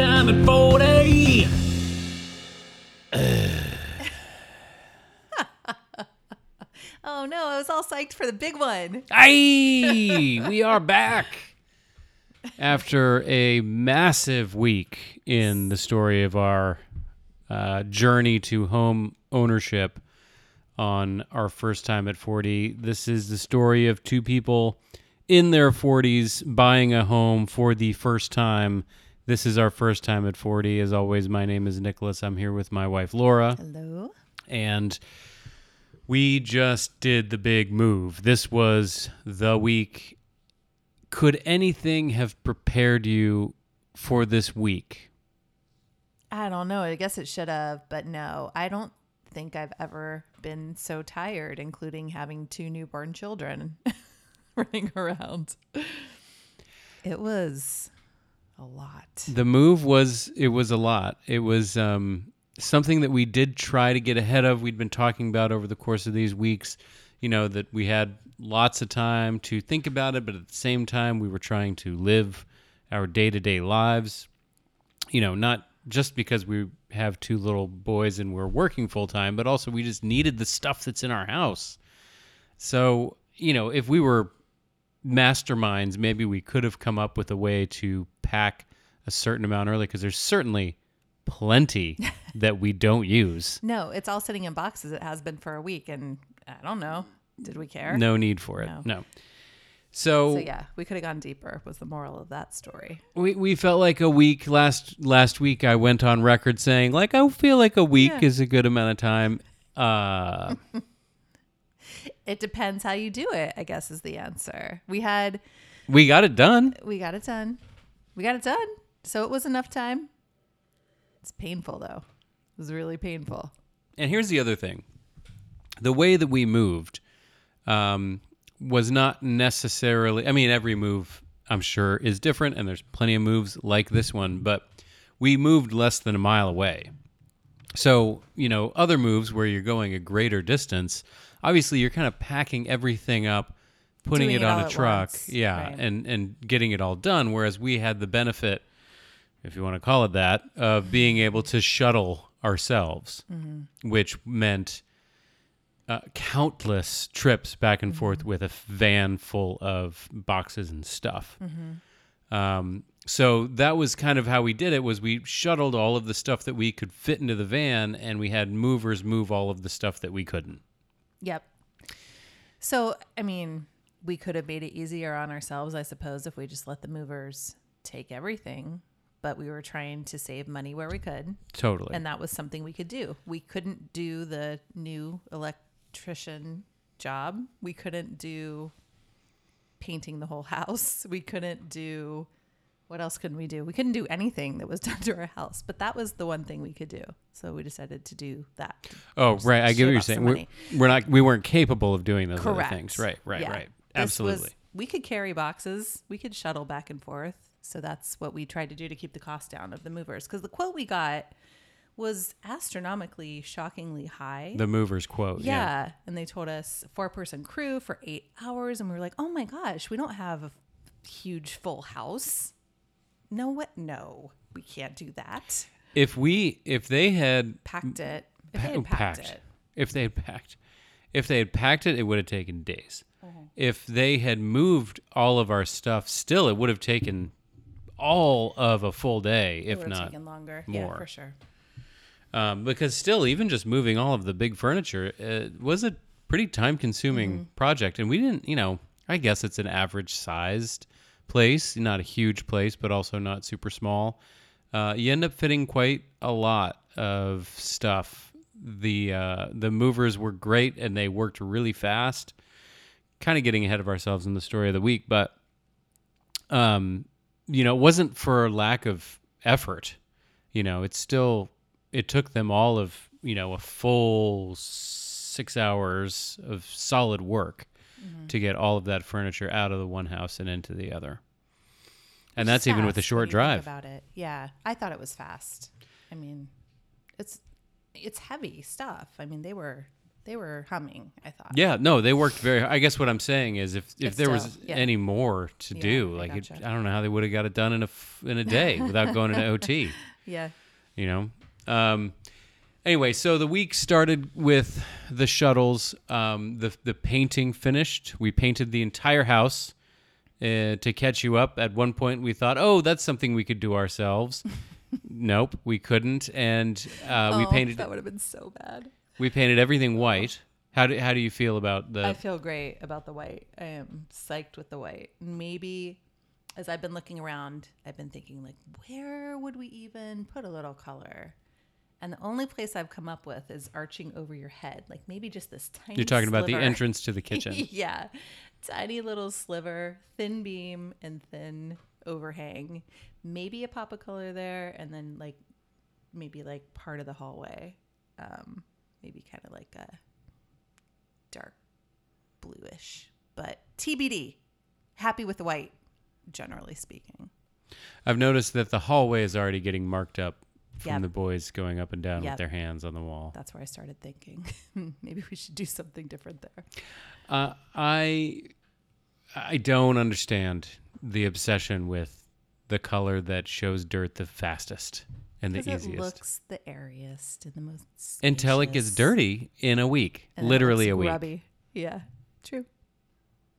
time at 40. Oh no, I was all psyched for the big one. Aye, we are back after a massive week in the story of our uh, journey to home ownership on our first time at 40. This is the story of two people in their 40s buying a home for the first time. This is our first time at 40. As always, my name is Nicholas. I'm here with my wife, Laura Hello. and we just did the big move. This was the week. Could anything have prepared you for this week? I don't know. I guess it should have, but no. I don't think I've ever been so tired, including having two newborn children running around. It was a lot. The move was it was a lot. It was um, something that we did try to get ahead of. We'd been talking about over the course of these weeks. You know that we had lots of time to think about it, but at the same time, we were trying to live our day to day lives. You know, not just because we have two little boys and we're working full time, but also we just needed the stuff that's in our house. So, you know, if we were masterminds, maybe we could have come up with a way to pack a certain amount early because there's certainly plenty that we don't use. No, it's all sitting in boxes. It has been for a week, and I don't know. Did we care? No need for it. No. No. So, So yeah, we could have gone deeper. Was the moral of that story? we, we felt like a week last last week I went on record saying like I feel like a week Yeah. is a good amount of time. Uh It depends how you do it. I guess is the answer. We had we got it done. we got it done. We got it done. So it was enough time. It's painful though. It was really painful. And here's the other thing. The way that we moved um, was not necessarily, I mean, every move I'm sure is different, and there's plenty of moves like this one, but we moved less than a mile away. So, you know, other moves where you're going a greater distance, obviously you're kind of packing everything up, putting it it on a truck, once, yeah, right. and and getting it all done whereas we had the benefit if you want to call it that, of being able to shuttle ourselves, Mm-hmm. which meant uh, countless trips back and Mm-hmm. forth with a van full of boxes and stuff. Mm-hmm. Um, so that was kind of how we did it. Was we shuttled all of the stuff that we could fit into the van, and we had movers move all of the stuff that we couldn't. Yep. So, I mean, we could have made it easier on ourselves, I suppose, if we just let the movers take everything. But we were trying to save money where we could. Totally. And that was something we could do. We couldn't do the new electrician job. We couldn't do painting the whole house. We couldn't do what else couldn't we do? We couldn't do anything that was done to our house, but that was the one thing we could do. So we decided to do that. oh, right. I get what you're saying. We're, we're not. We weren't capable of doing those Correct. other things. Right. Right. Yeah. Right. Absolutely. Was, we could carry boxes. We could shuttle back and forth. So that's what we tried to do to keep the cost down of the movers. Because the quote we got was astronomically, shockingly high. the movers quote. yeah. And they told us four person crew for eight hours. And we were like, oh my gosh, we don't have a huge full house. No, what? No, we can't do that. If we, if they had Packed it. If pa- they had packed, packed, it. if they had packed, if they had packed it, it would have taken days. Mm-hmm. If they had moved all of our stuff, still, it would have taken all of a full day, It if not taken longer. Yeah, for sure. um, because still, even just moving all of the big furniture uh, was a pretty time-consuming Mm-hmm. project, and we didn't, you know, I guess it's an average-sized place, not a huge place, but also not super small. Uh, you end up fitting quite a lot of stuff. The uh, the movers were great, and they worked really fast. Kind of getting ahead of ourselves in the story of the week, but um, you know, it wasn't for lack of effort. You know, it's still it took them all of you know a full six hours of solid work to get all of that furniture out of the one house and into the other. And that's even with a short when you think drive. About it, yeah. I thought it was fast. I mean, it's it's heavy stuff. I mean, they were they were humming. I thought. Yeah, no, they worked very. I guess what I'm saying is, if if But there was yeah. any more to Yeah, do, like it. I don't know how they would have got it done in a in a day without going into OT. Yeah. You know. Um, anyway, so the week started with the shuttles. Um, the the painting finished. We painted the entire house. Uh, to catch you up, at one point we thought, "Oh, that's something we could do ourselves." nope, we couldn't, and uh, we Oh, painted That would have been so bad. We painted everything white. How do how do you feel about the I feel great about the white. I am psyched with the white. Maybe as I've been looking around, I've been thinking like, where would we even put a little color? And the only place I've come up with is arching over your head, like maybe just this tiny. You're talking about the entrance to the kitchen. yeah, tiny little sliver, thin beam and thin overhang. Maybe a pop of color there, and then like maybe like part of the hallway. Um, maybe kind of like a dark bluish, but TBD. Happy with the white, generally speaking. I've noticed that the hallway is already getting marked up from Yep. the boys going up and down Yep. with their hands on the wall. That's where I started thinking maybe we should do something different there. Uh, I I don't understand the obsession with the color that shows dirt the fastest and the Because it easiest looks the airiest and the most until it gets dirty in a week, And literally a week. grubby. Yeah, true.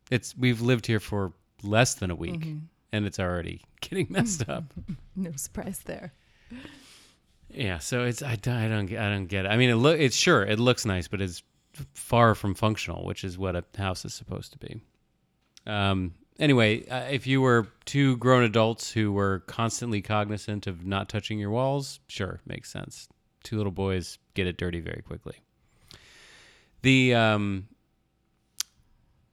It's we've lived here for less than a week, Mm-hmm. and it's already getting messed up. No surprise there. Yeah, so it's I, don't- I don't get- I don't get it. I mean, it look it's sure it looks nice, but it's far from functional, which is what a house is supposed to be. Um. Anyway, uh, if you were two grown adults who were constantly cognizant of not touching your walls, sure, makes sense. Two little boys get it dirty very quickly. The um.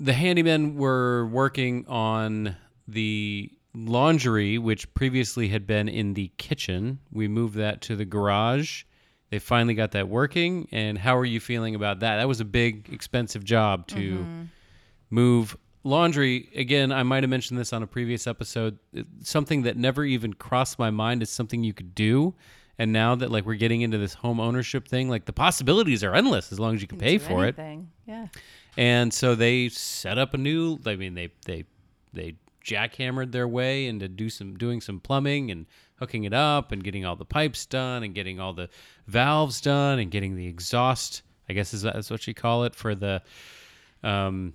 The handymen were working on the laundry, which previously had been in the kitchen. We moved that to the garage. They finally got that working. And how are you feeling about that? That was a big, expensive job to move laundry. Again, I might have mentioned this on a previous episode. Something that never even crossed my mind is something you could do. And now that like we're getting into this home ownership thing, like the possibilities are endless as long as you can pay Do for it. anything. Yeah. And so they set up a new. I mean, they they they jackhammered their way into do some doing some plumbing and hooking it up and getting all the pipes done and getting all the valves done and getting the exhaust. I guess is that's what you call it for the um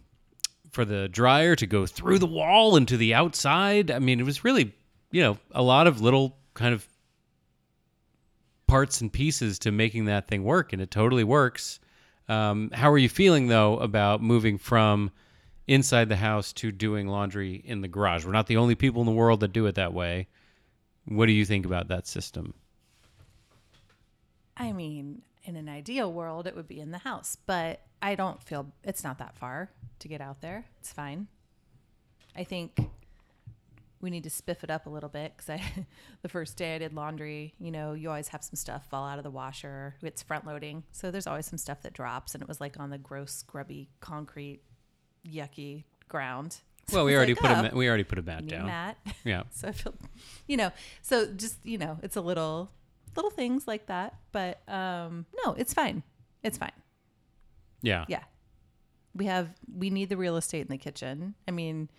for the dryer to go through the wall and to the outside. I mean, it was really you know a lot of little kind of parts and pieces to making that thing work, and it totally works. Um, how are you feeling though about moving from inside the house to doing laundry in the garage? We're not the only people in the world that do it that way. What do you think about that system? I mean, in an ideal world, it would be in the house, but I don't feel it's not that far to get out there. It's fine. I think we need to spiff it up a little bit because I, the first day I did laundry, you know, you always have some stuff fall out of the washer. It's front loading, so there's always some stuff that drops, and it was like on the gross, grubby concrete, yucky ground. So Well, we already like, put a oh, ma- we already put a mat down. mat. Yeah. So I feel, you know, so just you know, it's a little little things like that, but um, no, it's fine. It's fine. Yeah. Yeah, we have we need the real estate in the kitchen. I mean,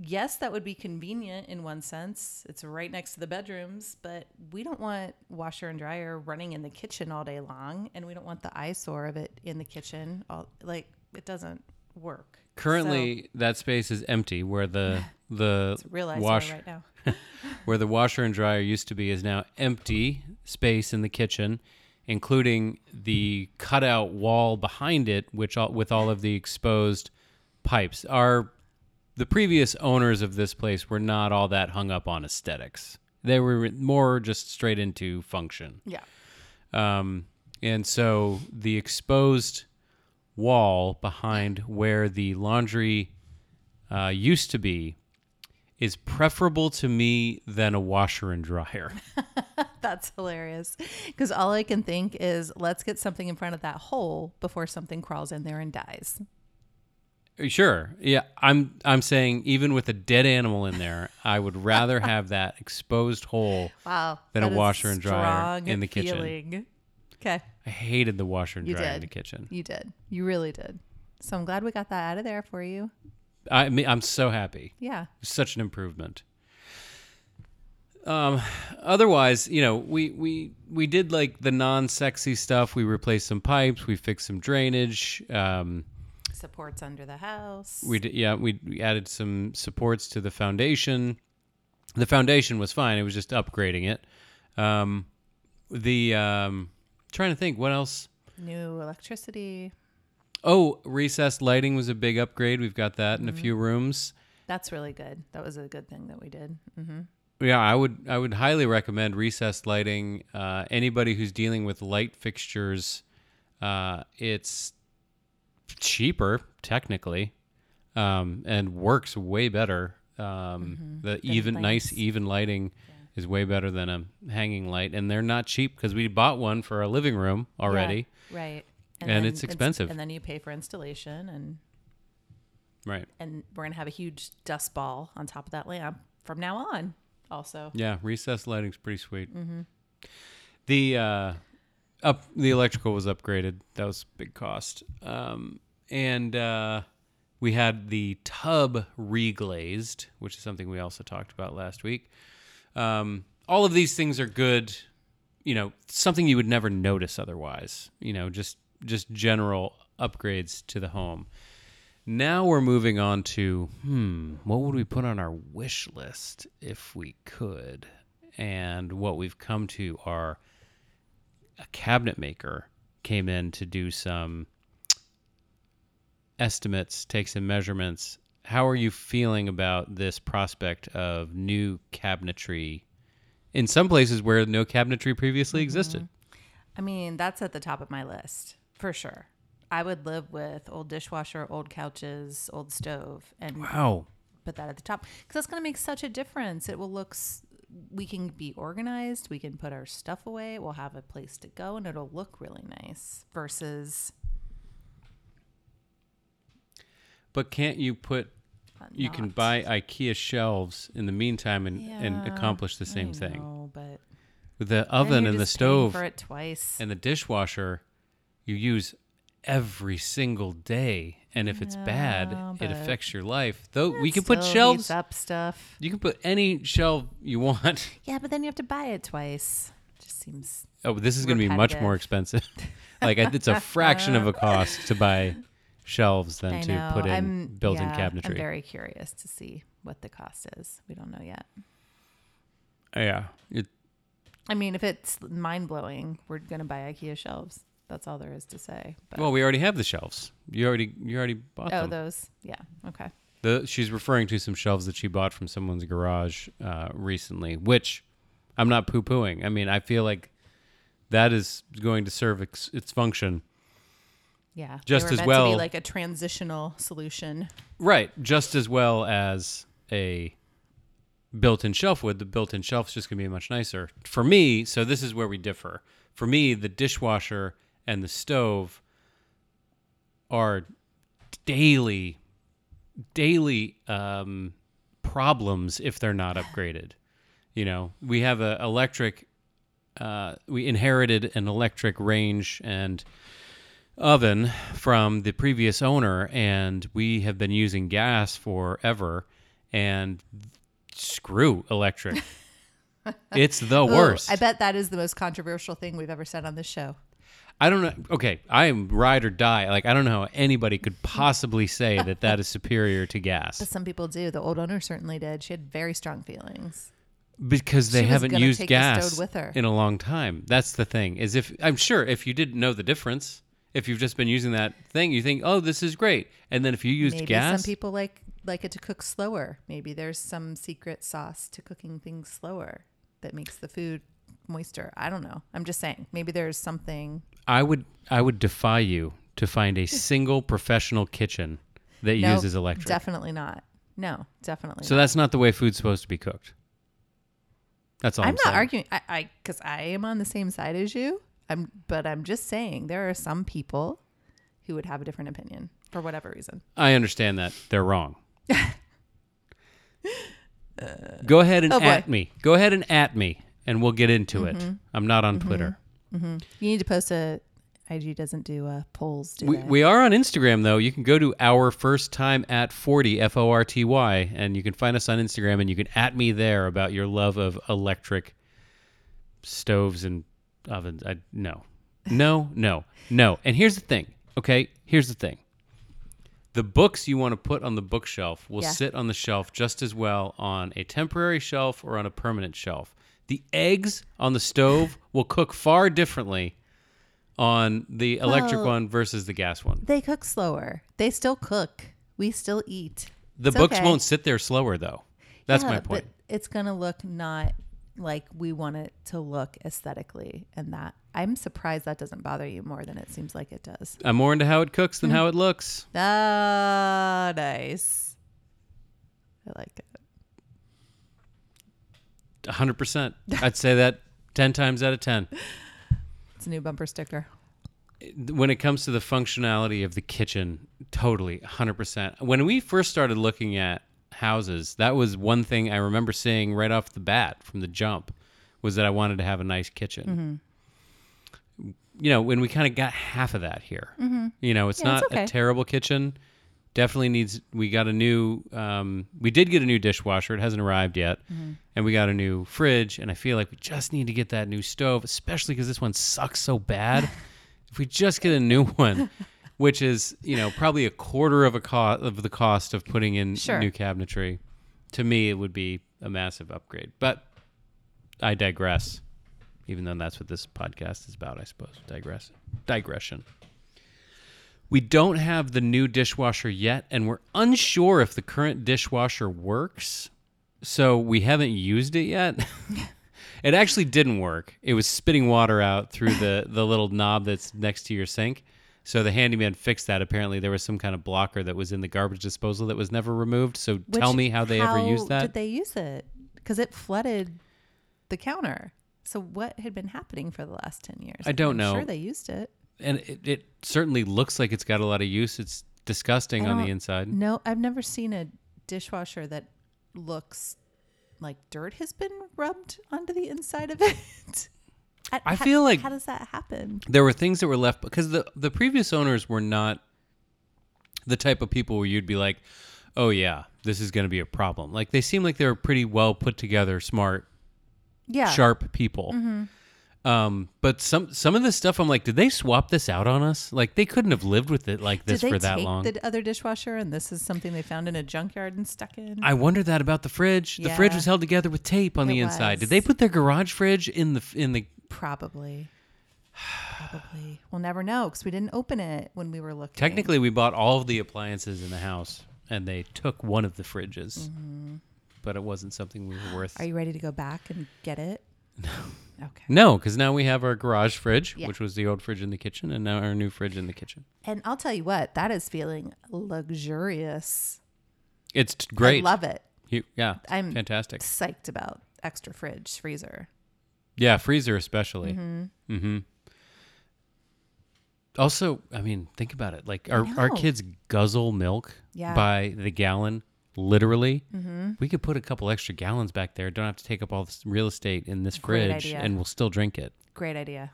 yes, that would be convenient in one sense. It's right next to the bedrooms, but we don't want washer and dryer running in the kitchen all day long, and we don't want the eyesore of it in the kitchen. All like it doesn't work. Currently, that space is empty where the the So, real wash right now. where the washer and dryer used to be is now empty space in the kitchen, including the cutout wall behind it, which all, with all of the exposed pipes. Our the previous owners of this place were not all that hung up on aesthetics. They were more just straight into function. Yeah. Um, and so the exposed wall behind where the laundry uh, used to be is preferable to me than a washer and dryer. That's hilarious. Because all I can think is let's get something in front of that hole before something crawls in there and dies. sure, yeah, I'm I'm saying even with a dead animal in there, I would rather have that exposed hole Wow. Than a washer and dryer in the kitchen. feeling. Okay. I hated the washer and You dryer in the kitchen. You did. You really did. So I'm glad we got that out of there for you. I mean, I'm so happy. Yeah. such an improvement. Um, otherwise, you know, we we we did like the non-sexy stuff. We replaced some pipes. We fixed some drainage. Um, Supports under the house. we did, yeah, we, we added some supports to the foundation. The foundation was fine. It was just upgrading it. Um, the um, trying to think what else. New electricity. Oh, recessed lighting was a big upgrade. We've got that in a few rooms. That's really good. That was a good thing that we did. hmm Yeah, I would I would highly recommend recessed lighting. Uh, anybody who's dealing with light fixtures, uh, it's cheaper technically, um, and works way better. Um, The even nice even lighting is way better than a hanging light, and they're not cheap because we bought one for our living room already. right. And it's expensive. And then you pay for installation, and Right. and we're gonna have a huge dust ball on top of that lamp from now on. Also, Yeah, recessed lighting's pretty sweet. The uh, up the electrical was upgraded. That was a big cost. Um, and uh, we had the tub reglazed, which is something we also talked about last week. Um, all of these things are good. You know, something you would never notice otherwise. You know, just just general upgrades to the home. Now we're moving on to hmm, what would we put on our wish list if we could? And what we've come to are a cabinet maker came in to do some estimates, take some measurements. How are you feeling about this prospect of new cabinetry in some places where no cabinetry previously existed? I mean that's at the top of my list for sure. I would live with old dishwasher, old couches, old stove, and Wow. put that at the top because that's going to make such a difference. It will look, s- we can be organized, we can put our stuff away, we'll have a place to go, and it'll look really nice versus But can't you put you can buy IKEA shelves in the meantime and, and accomplish the I same thing. know, but With the oven and the stove for it twice. and the dishwasher, you use every single day. And if it's bad, it affects your life. Though we can put shelves. up stuff. You can put any shelf you want. Yeah, but then you have to buy it twice. it Just seems Oh, but this is going to be much more expensive. like it's a fraction of a cost to buy shelves than to put in I'm, built-in yeah, cabinetry. I'm very curious to see what the cost is. We don't know yet. yeah, it, I mean, if it's mind blowing, we're gonna buy IKEA shelves. That's all there is to say. But, well, we already have the shelves. You already you already bought oh, them. those. Yeah. Okay. The, she's referring to some shelves that she bought from someone's garage uh, recently, which I'm not poo pooing. I mean, I feel like that is going to serve its, its function. Yeah. Just they were as well- be like a transitional solution. Right. Just as well as a built in shelf would. The built in shelf is just going to be much nicer. For me, so this is where we differ. For me, the dishwasher and the stove are daily, daily um, problems if they're not upgraded. You know, we have a electric. Uh, we inherited an electric range and oven from the previous owner, and we have been using gas forever. And screw electric. it's the Ooh, worst. I bet that is the most controversial thing we've ever said on this show. I don't know. Okay, I am ride or die. Like I don't know how anybody could possibly say that that is superior to gas. But some people do. The old owner certainly did. She had very strong feelings. because they haven't used gas in a long time. That's the thing. Is if I'm sure if you didn't know the difference, if you've just been using that thing, you think, "Oh, this is great," and then if you used Maybe gas, some people like like it to cook slower. Maybe there's some secret sauce to cooking things slower that makes the food moister. I don't know. I'm just saying. Maybe there's something. I would I would defy you to find a single professional kitchen that No, uses electric. Definitely not. No, definitely. So not. that's not the way food's supposed to be cooked. That's all I'm, I'm not saying. arguing. I I because I am on the same side as you. I'm, but I'm just saying there are some people who would have a different opinion for whatever reason. I understand that they're wrong. Go ahead and Oh, at me. Go ahead and at me, and we'll get into it. Mm-hmm. I'm not on Twitter. You need to post a IG doesn't do uh, polls, do We, they? we are on Instagram though. You can go to our first time at 40 F O R T Y and you can find us on Instagram and you can at me there about your love of electric stoves and ovens. I no. No, no. No. And here's the thing. Okay? Here's the thing. The books you want to put on the bookshelf will Yeah. sit on the shelf just as well on a temporary shelf or on a permanent shelf. The eggs on the stove will cook far differently on the electric Well- one versus the gas one. they cook slower. They still cook. We still eat. The It's books okay. won't sit there slower though. That's Yeah, my point. But it's gonna look not like we want it to look aesthetically, and that I'm surprised that doesn't bother you more than it seems like it does. I'm more into how it cooks than how it looks. Ah, nice. I like it. 100%. I'd say that 10 times out of 10. It's a new bumper sticker. when it comes to the functionality of the kitchen, totally 100%. When we first started looking at houses, that was one thing I remember seeing right off the bat from the jump was that I wanted to have a nice kitchen. Mm-hmm. You know, when we kind of got half of that here. Mm-hmm. You know, it's Yeah, not it's okay. a terrible kitchen. Definitely needs we got a new um, we did get a new dishwasher. It hasn't arrived yet. And we got a new fridge and I feel like we just need to get that new stove, especially cuz this one sucks so bad. if we just get a new one, which is you know probably a quarter of a cost of the cost of putting in Sure. new cabinetry, to me it would be a massive upgrade. But I digress. Even though that's what this podcast is about, I suppose. Digress. Digression. We don't have the new dishwasher yet, and we're unsure if the current dishwasher works. So we haven't used it yet. it actually didn't work. It was spitting water out through the, the little knob that's next to your sink. So the handyman fixed that. Apparently, there was some kind of blocker that was in the garbage disposal that was never removed. So tell me how they ever used that. Did they use it? Because it flooded the counter. So what had been happening for the last ten years? I don't I'm know. Sure, they used it. And it, it certainly looks like it's got a lot of use. It's disgusting on the inside. No, I've never seen a dishwasher that looks like dirt has been rubbed onto the inside of it. I How- feel like- how does that happen? There were things that were left because the the previous owners were not the type of people where you'd be like, "Oh yeah, this is going to be a problem." Like they seem like they were pretty well put together, smart, Yeah, sharp people. Mm-hmm. Um, but some some of this stuff, I'm like, did they swap this out on us? Like they couldn't have lived with it like this Did they for that take long. the other dishwasher and this is something they found in a junkyard and stuck in? I wonder that about the fridge. The fridge Yeah. was held together with tape on It the inside. Did was. they put their garage fridge in the in the Probably. Probably. We'll never know because we didn't open it when we were looking. Technically, we bought all of the appliances in the house, and they took one of the fridges, but it wasn't something we were worth. Mm-hmm. Are you ready to go back and get it? No. Okay. no, because now we have our garage fridge, Yeah. which was the old fridge in the kitchen, and now our new fridge in the kitchen. And I'll tell you what, that is feeling luxurious. It's great. I love it. You- yeah, I'm fantastic. psyched about extra fridge, freezer. Yeah, freezer especially. Mm-hmm. hmm Also, I mean, think about it. Like our our kids guzzle milk Yeah. by the gallon, literally. Mm-hmm. We could put a couple extra gallons back there. Don't have to take up all this real estate in this Great fridge, idea. and we'll still drink it. Great idea.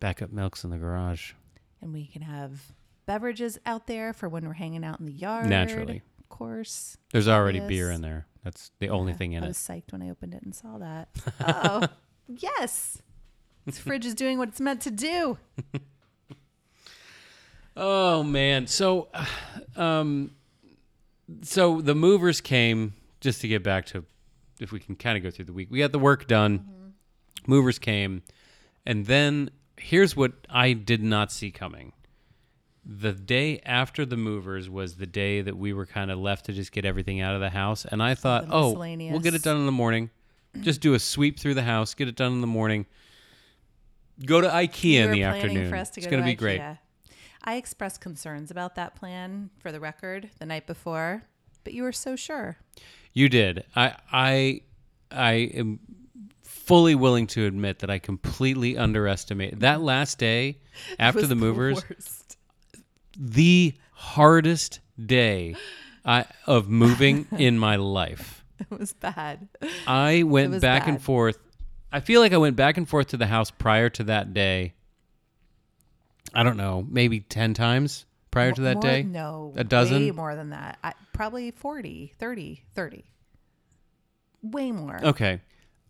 Backup milks in the garage. And we can have beverages out there for when we're hanging out in the yard. Naturally. Of course. There's already Yes. beer in there. That's the only Yeah, thing in it. I it. was psyched when I opened it and saw that. Oh, yes. This fridge is doing what it's meant to do. Oh man. So um so the movers came just to get back to if we can kind of go through the week. We got the work done. Movers came and then here's what I did not see coming. The day after the movers was the day that we were kind of left to just get everything out of the house and I thought, "Oh, we'll get it done in the morning. Just do a sweep through the house, get it done in the morning. Go to IKEA in the afternoon. To it's going to to be great. I expressed concerns about that plan for the record the night before, but you were so sure. You did. I I I am fully willing to admit that I completely underestimated that last day after the movers. worst. the hardest day I, of moving in my life. It was bad. I went back and forth. I feel like I went back and forth to the house prior to that day I don't know, maybe 10 times prior to that More- day? No. A dozen? Way more than that. I, probably 40, 30, 30. Way more. Okay.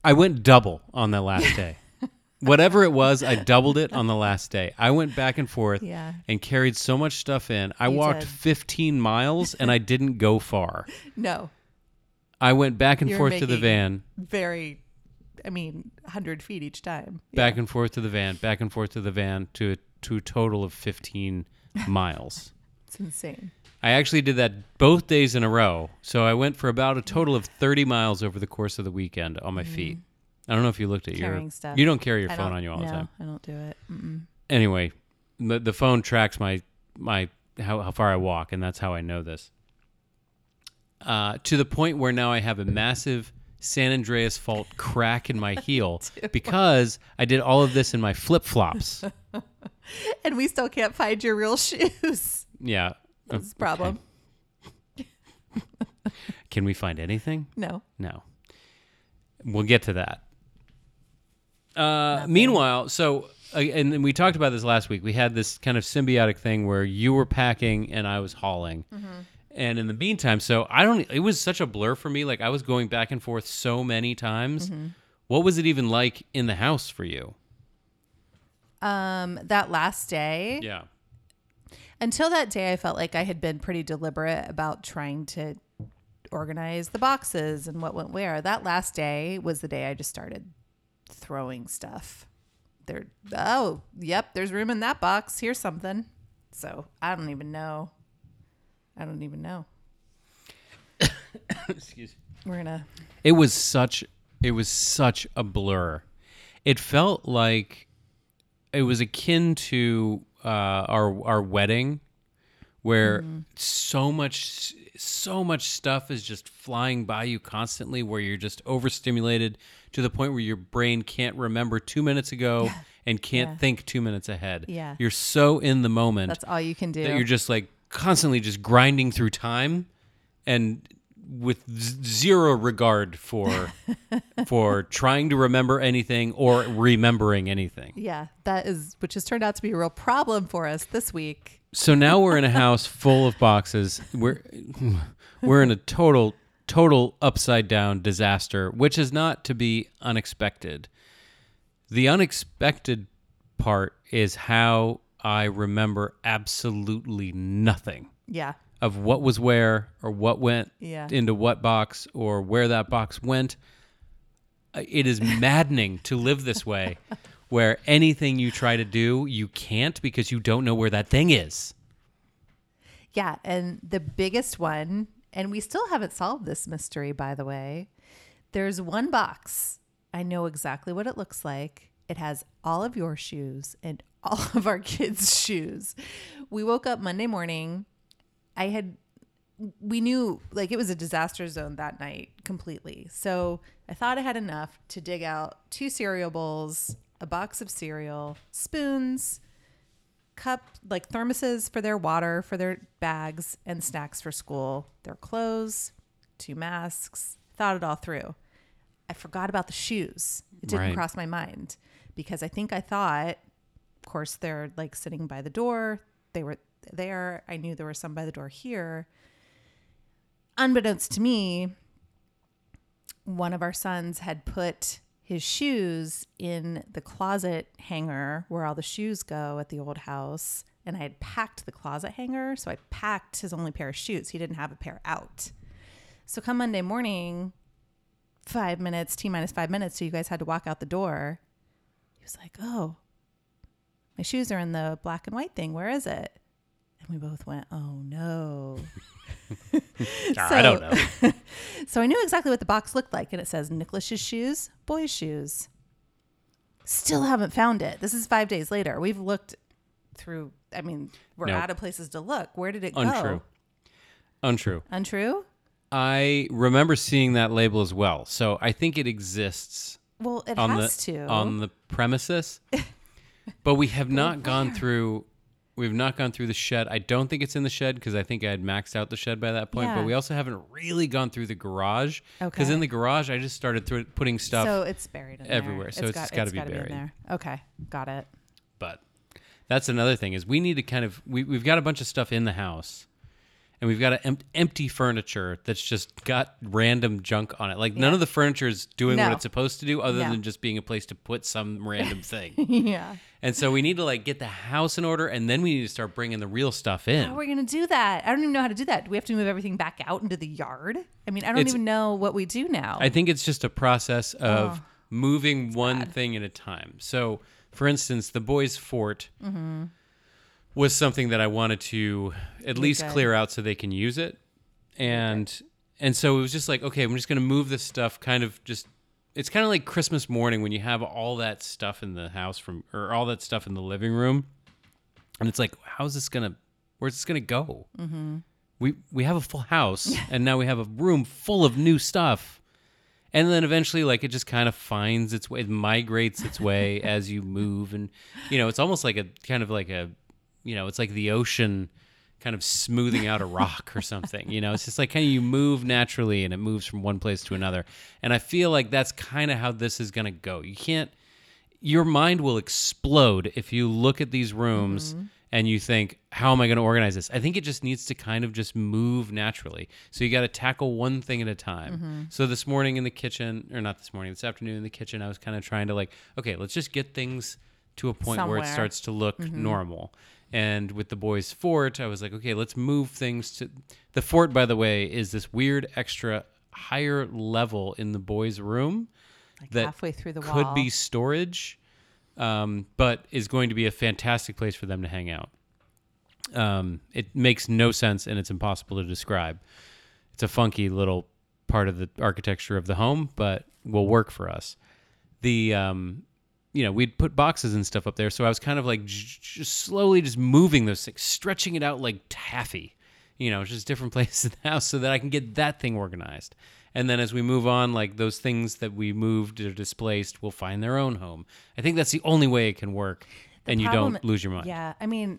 I went double on the last day. Whatever it was, I doubled it on the last day. I went back and forth Yeah. and carried so much stuff in. I You walked did. 15 miles and I didn't go far. No. I went back and You're forth to the van, Very, I mean, 100 feet each time. back and forth to the van, back and forth to the van to a, to a total of 15 miles. It's insane. I actually did that both days in a row. So I went for about a total of 30 miles over the course of the weekend on my feet. I don't know if you looked at your Mm-hmm. Stuff. You don't carry your iPhone on you all no, the time. I don't do it. Mm-mm. Anyway, the, the phone tracks my my how, how far I walk, and that's how I know this. Uh, to the point where now I have a massive San Andreas fault crack in my heel because I did all of this in my flip flops. And we still can't find your real shoes. Yeah. That's the problem. Can we find anything? No. No. We'll get to that. Uh, meanwhile, so uh, and then we talked about this last week. We had this kind of symbiotic thing where you were packing and I was hauling. And in the meantime, so I don't. It was such a blur for me. Like I was going back and forth so many times. What was it even like in the house for you? Um, that last day, Yeah. until that day, I felt like I had been pretty deliberate about trying to organize the boxes and what went where. That last day was the day I just started throwing stuff. There, oh, yep, there's room in that box. Here's something. So I don't even know. I don't even know. Excuse me. We're gonna. It was such it was such a blur. It felt like it was akin to uh, our our wedding, where so much so much stuff is just flying by you constantly, where you're just overstimulated to the point where your brain can't remember two minutes ago and can't Yeah. think two minutes ahead. Yeah. you're so in the moment That's all you can do. that you're just like constantly just grinding through time and with zero regard for for trying to remember anything or remembering anything. yeah, that is, which has turned out to be a real problem for us this week. So now we're in a house full of boxes. We're we're in a total total upside down disaster, which is not to be unexpected. The unexpected part is how I remember absolutely nothing. Yeah, of what was where or what went Yeah. into what box or where that box went. Uh, It is maddening to live this way where anything you try to do, you can't because you don't know where that thing is. Yeah, and the biggest one, and we still haven't solved this mystery, by the way. There's one box. I know exactly what it looks like. It has all of your shoes and all of our kids' shoes. We woke up Monday morning. I had, we knew like it was a disaster zone that night completely. So I thought I had enough to dig out two cereal bowls, a box of cereal, spoons, cup like thermoses for their water for their bags and snacks for school their clothes two masks thought it all through i forgot about the shoes it didn't Right. cross my mind because i think i thought of course they're like sitting by the door they were there i knew there were some by the door here unbeknownst to me one of our sons had put his shoes in the closet hanger where all the shoes go at the old house. And I had packed the closet hanger. So I packed his only pair of shoes. He didn't have a pair out. So come Monday morning, five minutes, T minus five minutes. So you guys had to walk out the door. He was like, Oh, my shoes are in the black and white thing. Where is it? And we both went, Oh no. I don't know. So I knew exactly what the box looked like, and it says Nicholas's shoes, boys' shoes. Still haven't found it. This is five days later. We've looked through. I mean, we're No. out of places to look. Where did it go? Untrue. Untrue. Untrue. I remember seeing that label as well. So I think it exists Well, it on has the to. on the premises. but we have not gone through we've not gone through the shed. I don't think it's in the shed because I think I had maxed out the shed by that point. Yeah. But we also haven't really gone through the garage because Okay. in the garage I just started thro- putting stuff. so it's buried in everywhere, there. so it's just gotta be gotta in buried. there. Okay, got it. but that's another thing is we need to kind of we, we've got a bunch of stuff in the house and we've got an em- empty furniture that's just got random junk on it like none of the furniture is doing what it's supposed to do other No. than just being a place to put some random thing yeah. and so we need to like get the house in order and then we need to start bringing the real stuff in How are we going to do that? I don't even know how to do that. Do we have to move everything back out into the yard? I mean, I don't It's- even know what we do now. I think it's just a process oh, of Oh, moving one thing at a time. So, for instance, the boys' fort mm-hmm. Was something that I wanted to at least clear out so they can use it, and and so it was just like, okay, I'm just going to move this stuff. Kind of just, it's kind of like Christmas morning when you have all that stuff in the house from or all that stuff in the living room, and it's like, how's this gonna, where's this gonna go? Mm-hmm. We we have a full house, and now we have a room full of new stuff and then eventually like it just kind of finds its way it migrates its way as you move and you know it's almost like a kind of like a you know it's like the ocean kind of smoothing out a rock or something you know it's just like kind of you move naturally and it moves from one place to another and i feel like that's kind of how this is going to go you can't your mind will explode if you look at these rooms mm-hmm. and you think, how am I going to organize this? I think it just needs to kind of just move naturally. So you got to tackle one thing at a time. Mm-hmm. So this morning in the kitchen, or not this morning, this afternoon in the kitchen, I was kind of trying to like, okay, let's just get things to a point where it starts to look mm-hmm. normal. And with the boys' fort, I was like, okay, let's move things to the fort. By the way, is this weird extra higher level in the boys' room like that halfway through the could wall. be storage, um, but is going to be a fantastic place for them to hang out. Um, it makes no sense and it's impossible to describe. It's a funky little part of the architecture of the home, but will work for us. The um, you know, we'd put boxes and stuff up there, so I was kind of like just slowly just moving those things, stretching it out like taffy. You know, just different places in the house so that I can get that thing organized. And then as we move on, like those things that we moved or displaced will find their own home. I think that's the only way it can work, and you don't lose your mind. Yeah, I mean,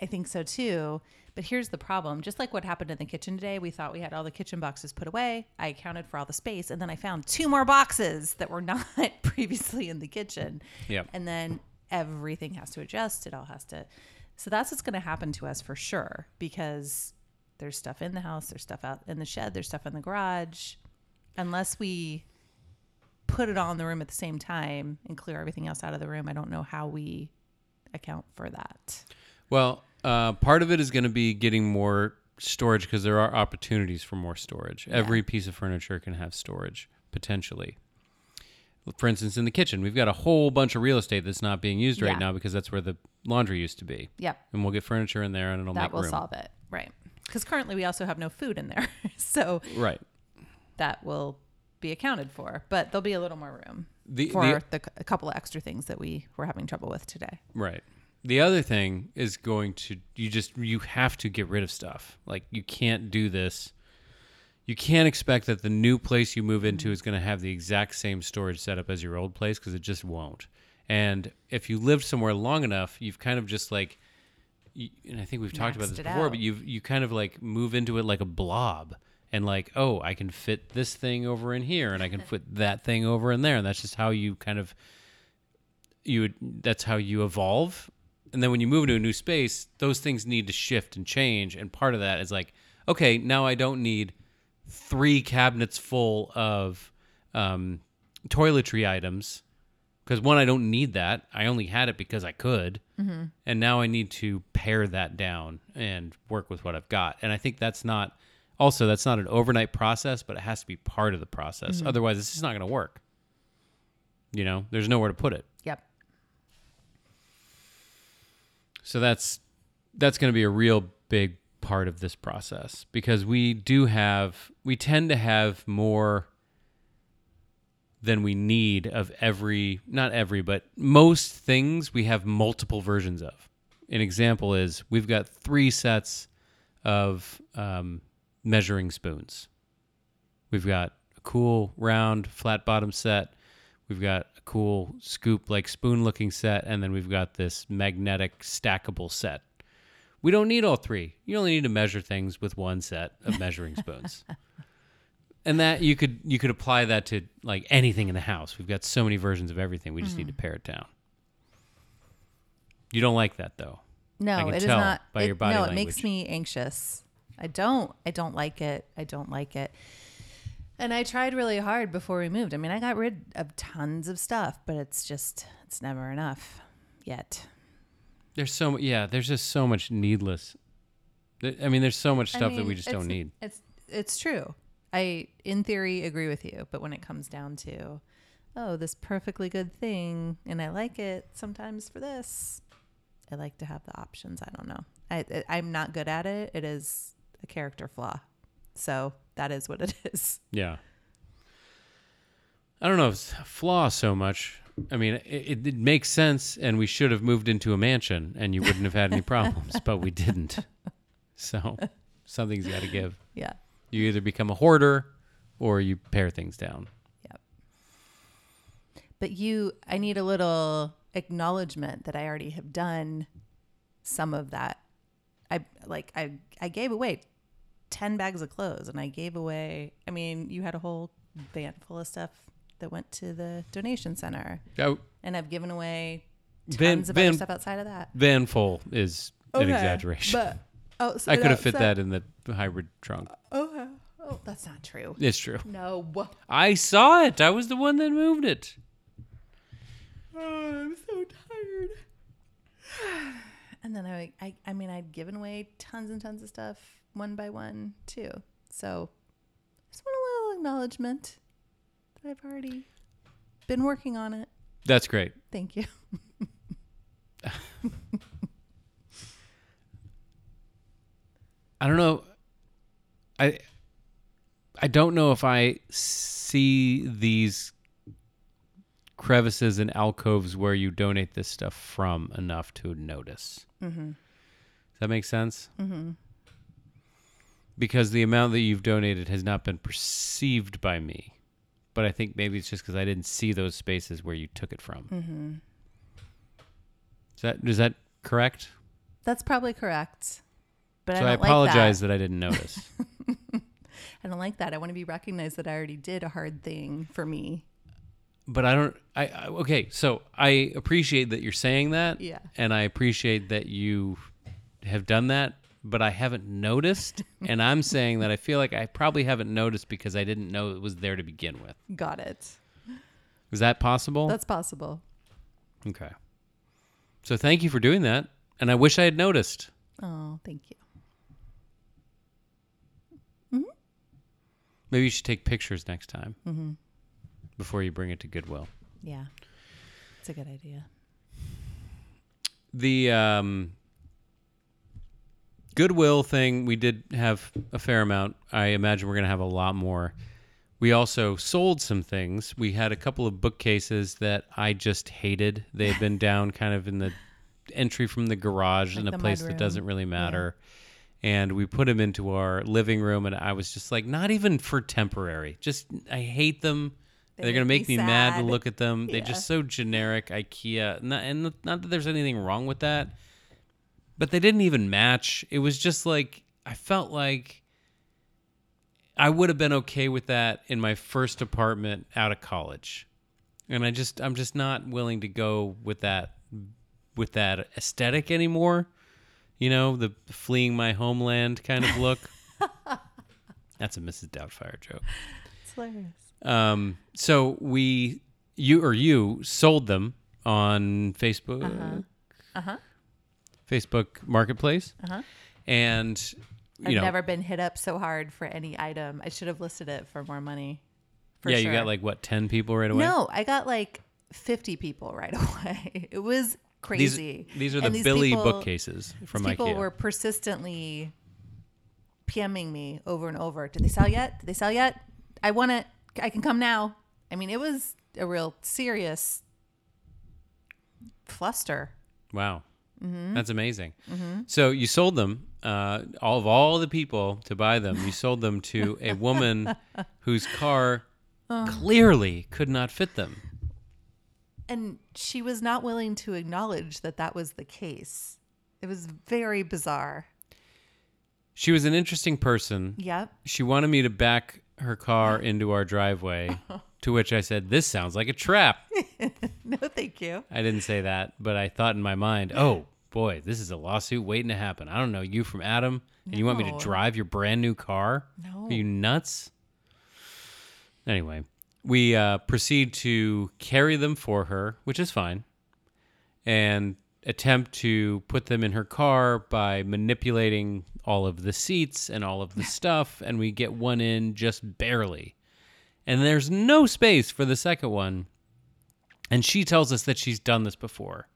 I think so too. But here's the problem. Just like what happened in the kitchen today, we thought we had all the kitchen boxes put away. I accounted for all the space, and then I found two more boxes that were not previously in the kitchen. Yep. And then everything has to adjust. It all has to. So that's what's going to happen to us for sure because there's stuff in the house, there's stuff out in the shed, there's stuff in the garage. Unless we put it all in the room at the same time and clear everything else out of the room, I don't know how we account for that. Well, uh, part of it is going to be getting more storage because there are opportunities for more storage. Every piece of furniture can have storage potentially. For instance, in the kitchen, we've got a whole bunch of real estate that's not being used right now because that's where the laundry used to be. Yep. And we'll get furniture in there and it'll that make will room. solve it. Right. Because currently we also have no food in there. so Right. that will be accounted for. But there'll be a little more room The- for the- the, a couple of extra things that we were having trouble with today. Right. The other thing is going to you just you have to get rid of stuff. Like you can't do this. You can't expect that the new place you move into is going to have the exact same storage setup as your old place because it just won't. And if you lived somewhere long enough, you've kind of just like you, and I think we've talked about this before, out. but you you kind of like move into it like a blob and like, oh, I can fit this thing over in here and I can fit that thing over in there and that's just how you kind of you would that's how you evolve and then when you move into a new space those things need to shift and change. And part of that is like okay now i don't need three cabinets full of um, toiletry items. Because one i don't need that. I only had it because i could. And now i need to pare that down and work with what i've got. And i think that's not also that's not an overnight process but it has to be part of the process. Otherwise it's just not going to work. You know there's nowhere to put it Yep. So that's that's going to be a real big part of this process because we do have we tend to have more than we need of every not every but most things we have multiple versions of. An example is we've got three sets of um, measuring spoons. We've got a cool round flat bottom set. We've got cool scoop like spoon looking set, and then we've got this magnetic stackable set. We don't need all three. You only need to measure things with one set of measuring spoons. and that you could you could apply that to like anything in the house. We've got so many versions of everything. We just need to mm. pare it down. You don't like that though. No, it is not. by it, your body no, language. it makes me anxious. I don't. I don't like it. I don't like it. And I tried really hard before we moved. I mean, I got rid of tons of stuff, but it's just it's never enough yet. There's so yeah. There's just so much needless. I mean, there's so much I stuff that we just don't need. It's it's true. I in theory agree with you, but when it comes down to oh, this perfectly good thing and I like it sometimes for this, I like to have the options. I don't know. I I- I'm not good at it. It is a character flaw. So, that is what it is. Yeah. I don't know if it's a flaw so much. I mean, it, it, it makes sense, and we should have moved into a mansion, and you wouldn't have had any problems, but we didn't. So something's got to give. Yeah. You either become a hoarder, or you pare things down. Yep. But you, I need a little acknowledgement that I already have done some of that. I like I I gave away ten bags of clothes, and I gave away. I mean, you had a whole van full of stuff that went to the donation center, Oh, and I've given away tons Van- of van- other stuff outside of that. van full is an exaggeration. But oh, so I could have fit so- that in the hybrid trunk. Oh, oh, oh, that's not true. It's true. No. I saw it. I was the one that moved it. Oh, I'm so tired. And then I, I, I mean, I'd given away tons and tons of stuff one by one too. So, just want a little acknowledgement that I've already been working on it. That's great. Thank you. I don't know. I I don't know if I see these crevices and alcoves where you donate this stuff from enough to notice. Mm-hmm. Does that make sense? Mm-hmm. Because the amount that you've donated has not been perceived by me, but I think maybe it's just because I didn't see those spaces where you took it from. Mm-hmm. Is that is that correct? That's probably correct. But so I I, apologize like that I didn't notice. I don't like that. I want to be recognized that I already did a hard thing for me. but I don't. I, I okay. So I appreciate that you're saying that. Yeah. And I appreciate that you have done that, but I haven't noticed. and I'm saying that I feel like I probably haven't noticed because I didn't know it was there to begin with. Got it. Is that possible? That's possible. okay. So thank you for doing that, and I wish I had noticed. Oh, thank you. Maybe you should take pictures next time Mm-hmm. before you bring it to Goodwill. Yeah. It's a good idea. the um, Goodwill thing, we did have a fair amount. I imagine we're going to have a lot more. We also sold some things. We had a couple of bookcases that I just hated. They had been down kind of in the entry from the garage in a the place mudroom. that doesn't really matter. And we put them into our living room, and I was just like, not even for temporary. Just, I hate them. They They're gonna make make me me mad to sad. look at them. They're Yeah. just so generic IKEA. Not, and not that there's anything wrong with that, but they didn't even match. It was just like I felt like I would have been okay with that in my first apartment out of college. And I just I'm just not willing to go with that with that aesthetic anymore. You know, the fleeing my homeland kind of look. That's a Mrs. Doubtfire joke. It's hilarious. Um, so we, you or you sold them on Facebook, Uh-huh. Facebook Marketplace, Uh-huh. and you I've know, never been hit up so hard for any item. I should have listed it for more money. For yeah, sure. you got like what ten people right away. No, I got like 50 people right away. It was crazy. these are the these Billy people- bookcases from these people IKEA. were persistently PMing me over and over. Did they sell yet? Did they sell yet? I want it. I can come now. I mean, it was a real serious fluster. wow, Mm-hmm. that's amazing. So you sold them, uh, all of all the people to buy them. You sold them to a woman whose car Oh. clearly could not fit them. And she was not willing to acknowledge that that was the case. It was very bizarre. She was an interesting person. Yep. She wanted me to back her car into our driveway To which I said, This sounds like a trap. No, thank you. I didn't say that, but I thought in my mind, Oh boy, this is a lawsuit waiting to happen. I don't know you from Adam, and you want me to No. drive your brand new car? No. Are you nuts? Anyway, we uh, proceed to carry them for her, which is fine, and attempt to put them in her car by manipulating all of the seats and all of the stuff, and we get one in just barely. And there's no space for the second one. And she tells us that she's done this before.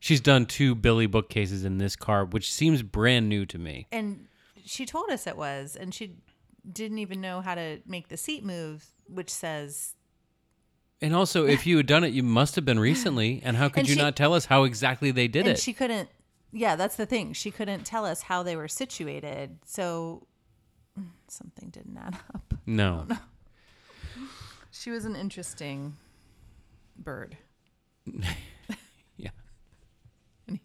She's done two Billy bookcases in this car, which seems brand new to me. And she told us it was, and she didn't even know how to make the seat move, which says And also, if you had done it, you must have been recently. And how could And you she- not tell us how exactly they did and it? she couldn't yeah that's the thing she couldn't tell us how they were situated so something didn't add up no. She was an interesting bird Yeah. anyway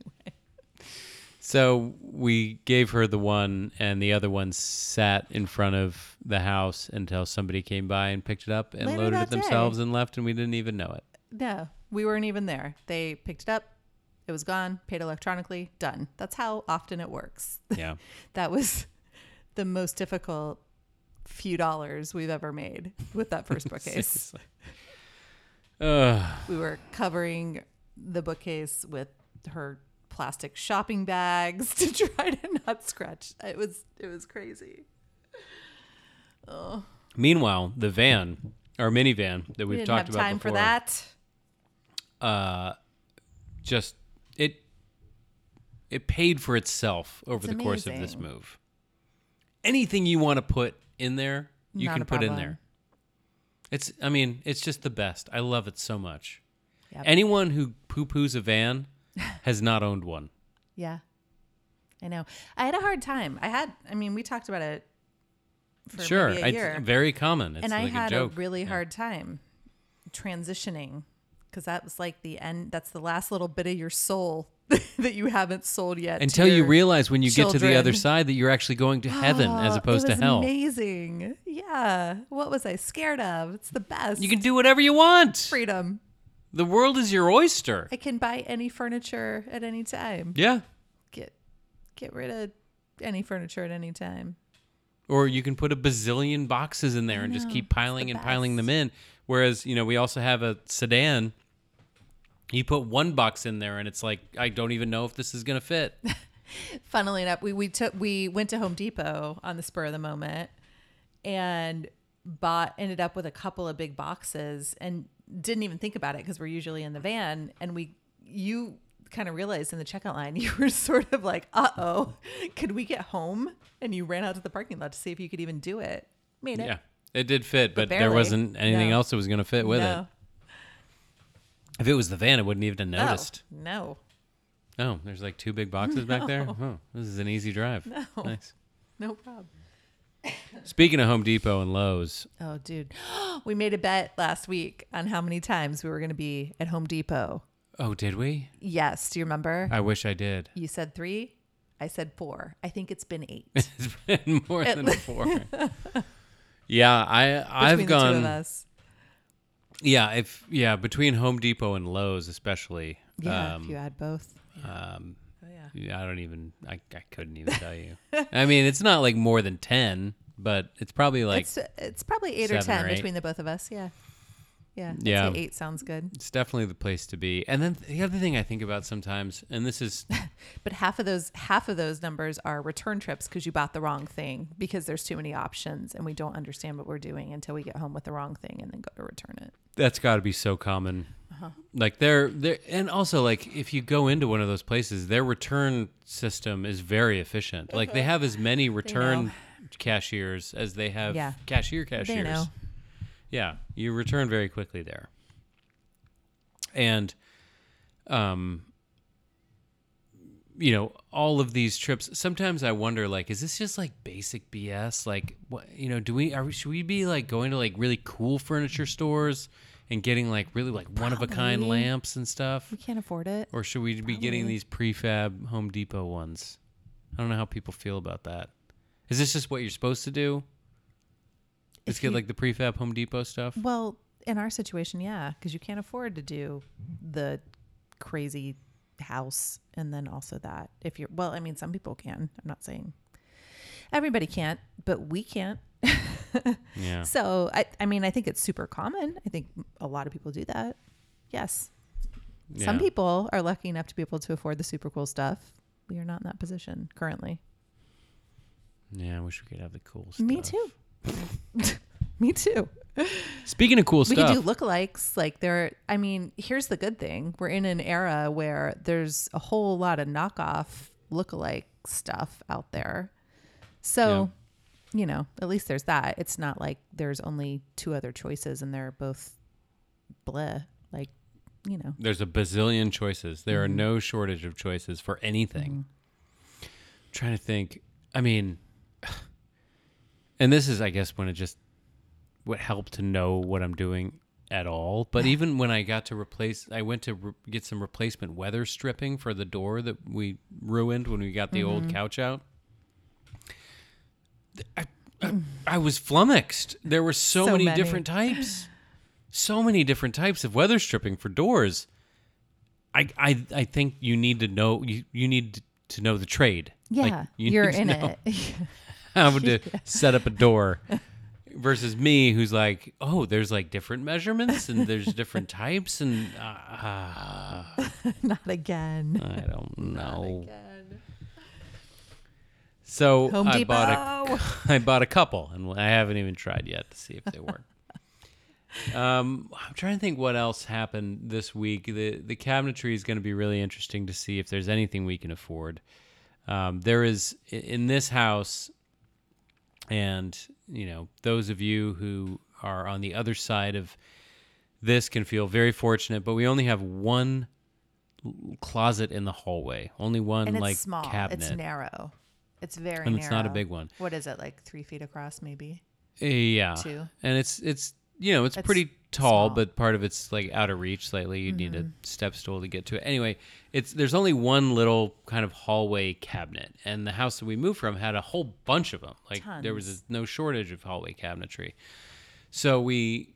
So we gave her the one, and the other one sat in front of the house until somebody came by and picked it up and Later loaded it themselves day. and left, and we didn't even know it. no we weren't even there they picked it up it was gone paid electronically done that's how often it works Yeah. that was the most difficult few dollars we've ever made with that first bookcase. Ugh. we were covering the bookcase with her plastic shopping bags to try to not scratch. It was it was crazy. Oh, Meanwhile, the van, our minivan that we we've didn't talked about time before, for that. uh, just it it paid for itself over It's the course of this move. Anything you want to put in there, you Not can put in there. It's I mean, it's just the best. I love it so much. Yep. Anyone who poo poos a van has not owned one. Yeah, I know. I had a hard time. I had. I mean, we talked about it for sure, it's very common. It's and I had a a, really Yeah. hard time transitioning because that was like the end. That's the last little bit of your soul that you haven't sold yet. until you realize when you get to the other side that you're actually going to heaven as Oh, opposed it to hell. Amazing. Yeah. What was I scared of? It's the best. You can do whatever you want. freedom. The world is your oyster. I can buy any furniture at any time. Yeah. Get get rid of any furniture at any time. Or you can put a bazillion boxes in there and just keep piling and piling them in. Whereas, you know, we also have a sedan. You put one box in there and it's like, I don't even know if this is going to fit. Funnily enough, we, we took we went to Home Depot on the spur of the moment and bought ended up with a couple of big boxes and didn't even think about it because we're usually in the van and we you kind of realized in the checkout line you were sort of like uh-oh could we get home and you ran out to the parking lot to see if you could even do it made it yeah. It did fit, but, there wasn't anything No. else that was going to fit with no, it. If it was the van, it wouldn't even have no, noticed. no Oh, there's like two big boxes back there? Oh, this is an easy drive. No. Nice. no problem Speaking of Home Depot and Lowe's, oh dude we made a bet last week on how many times we were going to be at home depot oh, did we? yes do you remember I wish I did. You said three. I said four. I think it's been eight. It's been more At than le- four. yeah, I I've gone. the two of us. Yeah, if yeah, between Home Depot and Lowe's, especially. Yeah, um, if you add both. um, Oh yeah. yeah, I don't even. I, I couldn't even tell you. I mean, it's not like more than ten, but it's probably like it's it's probably eight or seven ten or eight. between the both of us. Yeah. Yeah. I'd Yeah. eight sounds good. it's definitely the place to be. And then the other thing I think about sometimes, and this is But half of those half of those numbers are return trips because you bought the wrong thing because there's too many options and we don't understand what we're doing until we get home with the wrong thing and then go to return it. that's got to be so common. Uh-huh. Like they're they and also like if you go into one of those places, their return system is very efficient. Like they have as many return cashiers as they have Yeah. cashier cashiers. Yeah, you return very quickly there. And um you know, all of these trips, sometimes I wonder like is this just like basic BS? Like what you know, do we are we should we be like going to like really cool furniture stores and getting like really like one of a kind lamps and stuff? We can't afford it. Or should we be getting these prefab Home Depot ones? I don't know how people feel about that. Is this just what you're supposed to do? Just get you- like the prefab Home Depot stuff. Well, in our situation, yeah, because you can't afford to do the crazy house and then also that. If you're, well, I mean, some people can. I'm not saying everybody can't, but we can't. Yeah. So, I, I mean, I think it's super common. I think a lot of people do that. Yes. Some people are lucky enough to be able to afford the super cool stuff. We are not in that position currently. Yeah, I wish we could have the cool stuff. Me too. Me too. Speaking of cool stuff. we stuff, can do lookalikes. Like there, I mean, here's the good thing: we're in an era where there's a whole lot of knockoff lookalike stuff out there. So, you know, at least there's that. It's not like there's only two other choices and they're both bleh. Like, you know, there's a bazillion choices. There are Mm-hmm. no shortage of choices for anything. trying to think. I mean, and this is, I guess, when it just what helped to know what I'm doing at all. But even when I got to replace, I went to re- get some replacement weather stripping for the door that we ruined when we got the Mm-hmm. old couch out. I, I, I was flummoxed. There were so, So many, many. different types, so many different types of weather stripping for doors. I, I, I think you need to know you, you need to know the trade. Like, yeah, you you're in know it. how to set up a door versus me who's like oh there's like different measurements and there's different types and uh, not again. i don't know. so Home i bought a i bought a couple and i haven't even tried yet to see if they work. Um i'm trying to think what else happened this week. The the cabinetry is going to be really interesting to see if there's anything we can afford. Um, there is in this house and you know those of you who are on the other side of this can feel very fortunate but we only have one closet in the hallway only one and it's like small. cabinet It's narrow. It's very And narrow. it's not a big one. What is it like? Three feet across, maybe. Uh, yeah Two. and it's it's you know it's, pretty tall small. Mm-hmm. but part of it's like out of reach slightly you need a step stool to get to it anyway it's there's only one little kind of hallway cabinet and the house that we moved from had a whole bunch of them like there was Tons. no shortage of hallway cabinetry so we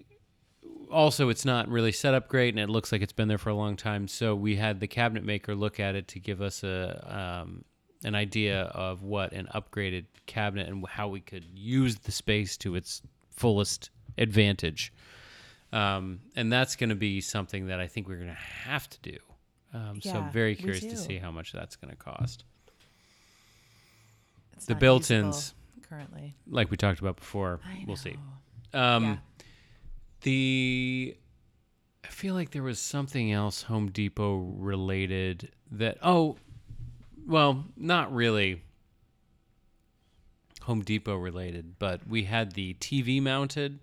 also it's not really set up great and it looks like it's been there for a long time so we had the cabinet maker look at it to give us a um, an idea of what an upgraded cabinet and how we could use the space to its fullest advantage um, and that's going to be something that i think we're going to have to do um, so i'm very curious to see how much that's going to cost It's The built-ins. currently. like we talked about before we'll see um, Yeah. The I feel like there was something else Home Depot related that oh well, not really Home Depot related, but we had the TV mounted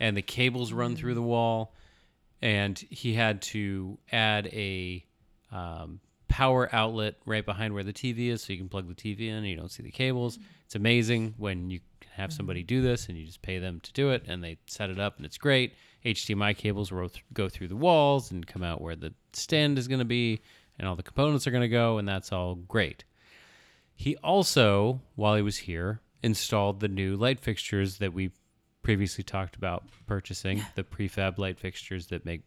and the cables run through the wall and he had to add a um, power outlet right behind where the TV is so you can plug the TV in and you don't see the cables. It's amazing when you have somebody do this and you just pay them to do it and they set it up and it's great. HDMI cables ro- go through the walls and come out where the stand is going to be and all the components are going to go and that's all great. He also, while he was here, installed the new light fixtures that we previously talked about purchasing, the prefab light fixtures that make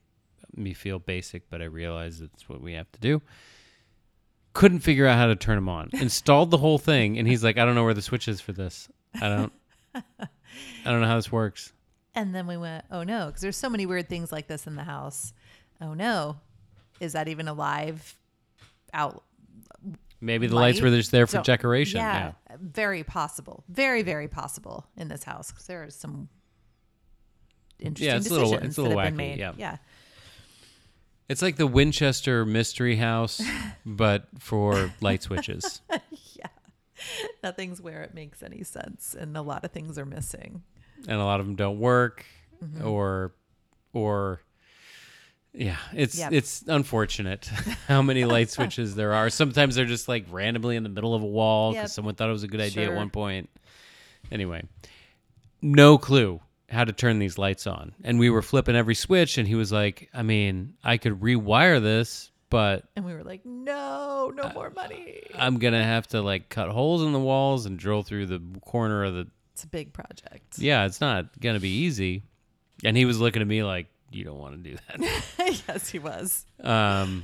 me feel basic, but I realize that's what we have to do. Couldn't figure out how to turn them on. Installed the whole thing, and he's like, "I don't know where the switch is for this. I don't, I don't know how this works." And then we went, oh no, because there's so many weird things like this in the house. Oh no, is that even a live out? Maybe the lights were just there for Don't- decoration. Yeah, Yeah. very possible. Very, very possible in this house because there are some interesting it's a little- decisions it's a little that have wacky, been made. yeah. yeah. It's like the Winchester Mystery House, but for light switches. yeah. Nothing's where it makes any sense, and a lot of things are missing. and a lot of them don't work Mm-hmm. or or yeah it's Yep. it's unfortunate how many light switches there are sometimes they're just like randomly in the middle of a wall because Yep. someone thought it was a good idea at one point anyway no clue how to turn these lights on and we were flipping every switch and he was like i mean i could rewire this but And we were like, no, no more money. i'm gonna have to like cut holes in the walls and drill through the corner of the It's a big project. Yeah, it's not gonna be easy. And he was looking at me like, "You don't want to do that." yes, he was. um,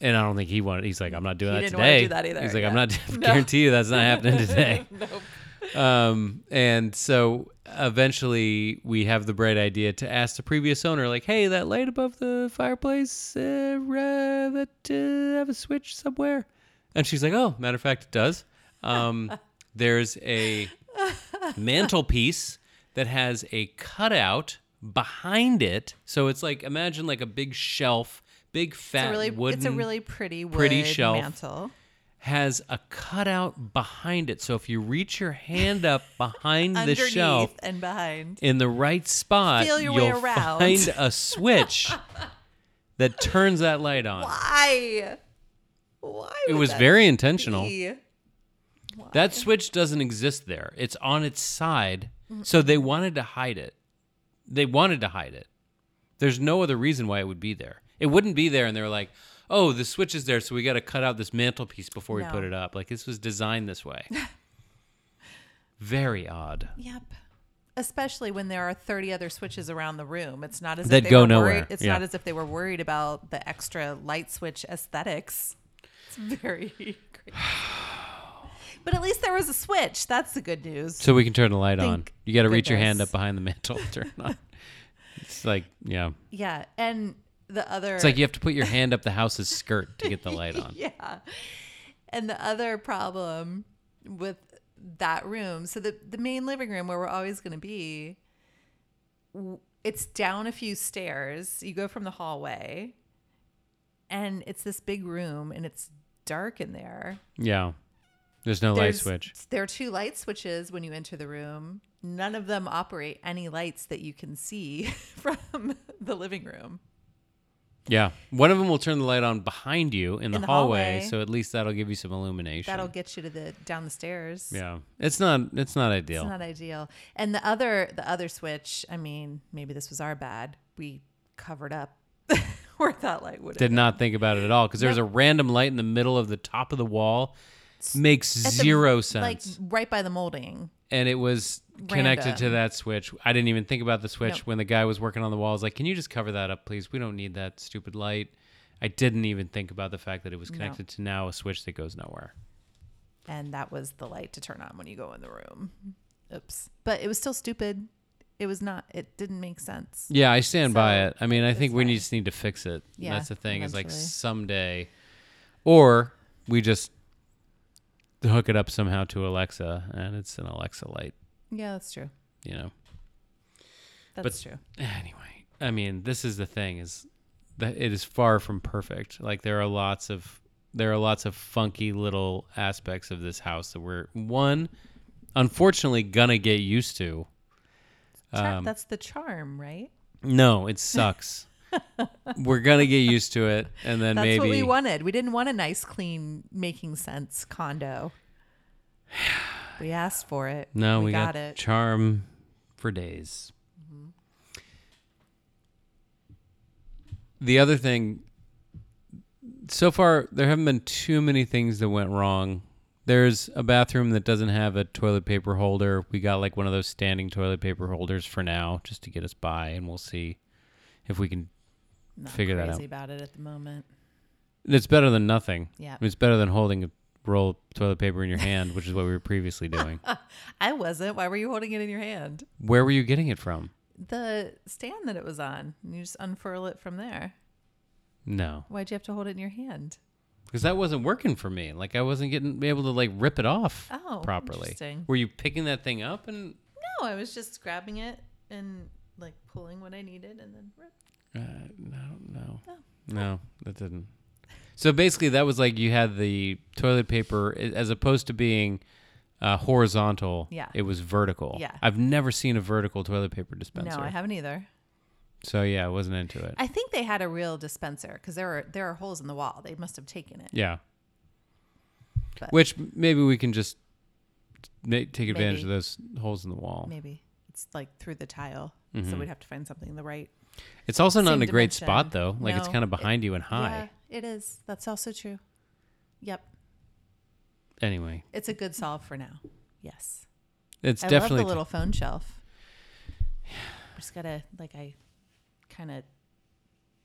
and I don't think he wanted. He's like, "I'm not doing He that today." do that either, He's like, yeah. "I'm not No. guarantee you that's not happening today." nope. um, and so eventually we have the bright idea to ask the previous owner, like, "Hey, that light above the fireplace, uh, uh, that uh, have a switch somewhere?" And she's like, "Oh, matter of fact, it does. Um, there's a mantelpiece that has a cutout behind it, so it's like imagine like a big shelf, big fat It's a really, wooden, it's a really pretty wood pretty shelf. mantle. has a cutout behind it. So if you reach your hand up behind the shelf and behind. in the right spot, Feel your way you'll around. find a switch that turns that light on. Why? Why? It was very intentional. be? That switch doesn't exist there. It's on its side. Mm-hmm. So they wanted to hide it. They wanted to hide it. There's no other reason why it would be there. It wouldn't be there, and they were like, "Oh, the switch is there, so we got to cut out this mantelpiece before we No. put it up." Like this was designed this way. Very odd. Yep. Especially when there are 30 other switches around the room. It's not as That if they go were nowhere. worried. It's Yeah. not as if they were worried about the extra light switch aesthetics. It's very crazy. But at least there was a switch. That's the good news. So we can turn the light on. You got to reach your hand up behind the mantle to turn on. It's like, yeah. Yeah. And the other It's like you have to put your hand up the house's skirt to get the light on. Yeah. And the other problem with that room, so the the main living room where we're always going to be, it's down a few stairs. You go from the hallway, and it's this big room, and it's dark in there. Yeah. There's no light There's- switch. There are two light switches when you enter the room. None of them operate any lights that you can see from the living room. Yeah. One of them will turn the light on behind you in the, the hallway, hallway. so at least that'll give you some illumination. That'll get you to the down the stairs. Yeah. It's not it's not ideal. It's not ideal. And the other the other switch, I mean, maybe this was our bad. We covered up where that light would Did not think about it at all because there's a random light in the middle of the top of the wall. Makes zero sense. Like right by the molding. and it was connected to Random. that switch. I didn't even think about the switch Nope. when the guy was working on the wall. I was like, "Can you just cover that up, please? We don't need that stupid light." I didn't even think about the fact that it was connected to now a switch that goes nowhere. And that was the light to turn on when you go in the room. Oops. But it was still stupid. It was not it didn't make sense. Yeah, I stand by So, it. I mean, I think we just need to fix it. Yeah, That's the thing. Is like eventually. someday, or we just hook it up somehow to Alexa, and it's an Alexa light. Yeah, that's true. You know. That's true. Anyway, I mean, this is the thing is that it is far from perfect. Like there are lots of there are lots of funky little aspects of this house that we're one unfortunately gonna get used to. Char- Um, that's the charm, right? no, it sucks. we're gonna get used to it, and then maybe That's maybe what we wanted. We didn't want a nice, clean, making sense condo. We asked for it. no, we, got, got, it. charm for days. Mm-hmm. The other thing, so far there haven't been too many things that went wrong. There's a bathroom that doesn't have a toilet paper holder. We got like one of those standing toilet paper holders for now, just to get us by, and we'll see if we can. Not figure that crazy out. about it at the moment. It's better than nothing. Yeah. It's better than holding a roll of toilet paper in your hand, which is what we were previously doing. I wasn't. Why were you holding it in your hand? Where were you getting it from? The stand that it was on. You just unfurl it from there. No, Why'd you have to hold it in your hand? because that wasn't working for me. Like I wasn't getting able to like rip it off Oh, properly. interesting. Were you picking that thing up and? No, I was just grabbing it and like pulling what I needed and then rip. Uh, no, no, Oh. no, that didn't. So basically, that was like you had the toilet paper as opposed to being uh, horizontal. Yeah. it was vertical. Yeah. I've never seen a vertical toilet paper dispenser. No, I haven't either. So yeah, I wasn't into it. I think they had a real dispenser because there are there are holes in the wall. They must have taken it. yeah. But- Which maybe we can just ma- take advantage Maybe. of those holes in the wall. Maybe it's like through the tile, Mm-hmm. so we'd have to find something the right. It's also not in a great dimension. spot though. Like it's kind of it- behind you and high. Yeah, it is. That's also true. Yep, Anyway, it's a good solve for now. Yes. It's I definitely love the little phone shelf. Just gotta like I kind of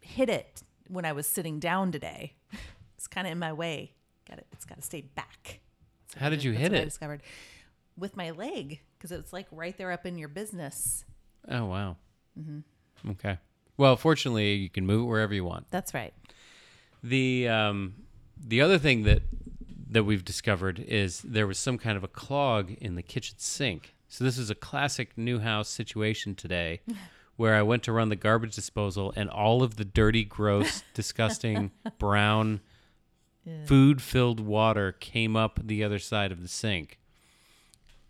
hit it when I was sitting down today. It's kind of in my way. Got it. It's got to stay back. How did you hit what I it? discovered with my leg because it's like right there up in your business. Oh wow. Mm-hmm. Okay. Well, fortunately, you can move it wherever you want. That's right. The um, the other thing that that we've discovered is there was some kind of a clog in the kitchen sink. So this is a classic new house situation today, where I went to run the garbage disposal and all of the dirty, gross, disgusting brown food-filled water came up the other side of the sink.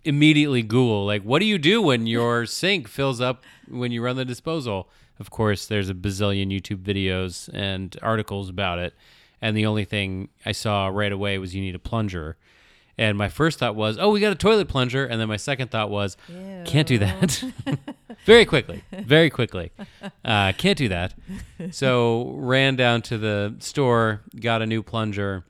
Immediately Google like, what do you do when your sink fills up when you run the disposal? Of course, there's a bazillion YouTube videos and articles about it. And the only thing I saw right away was you need a plunger. And my first thought was, oh, we got a toilet plunger. And then my second thought was, can't do that. very quickly, very quickly. Uh, can't do that. So ran down to the store, got a new plunger,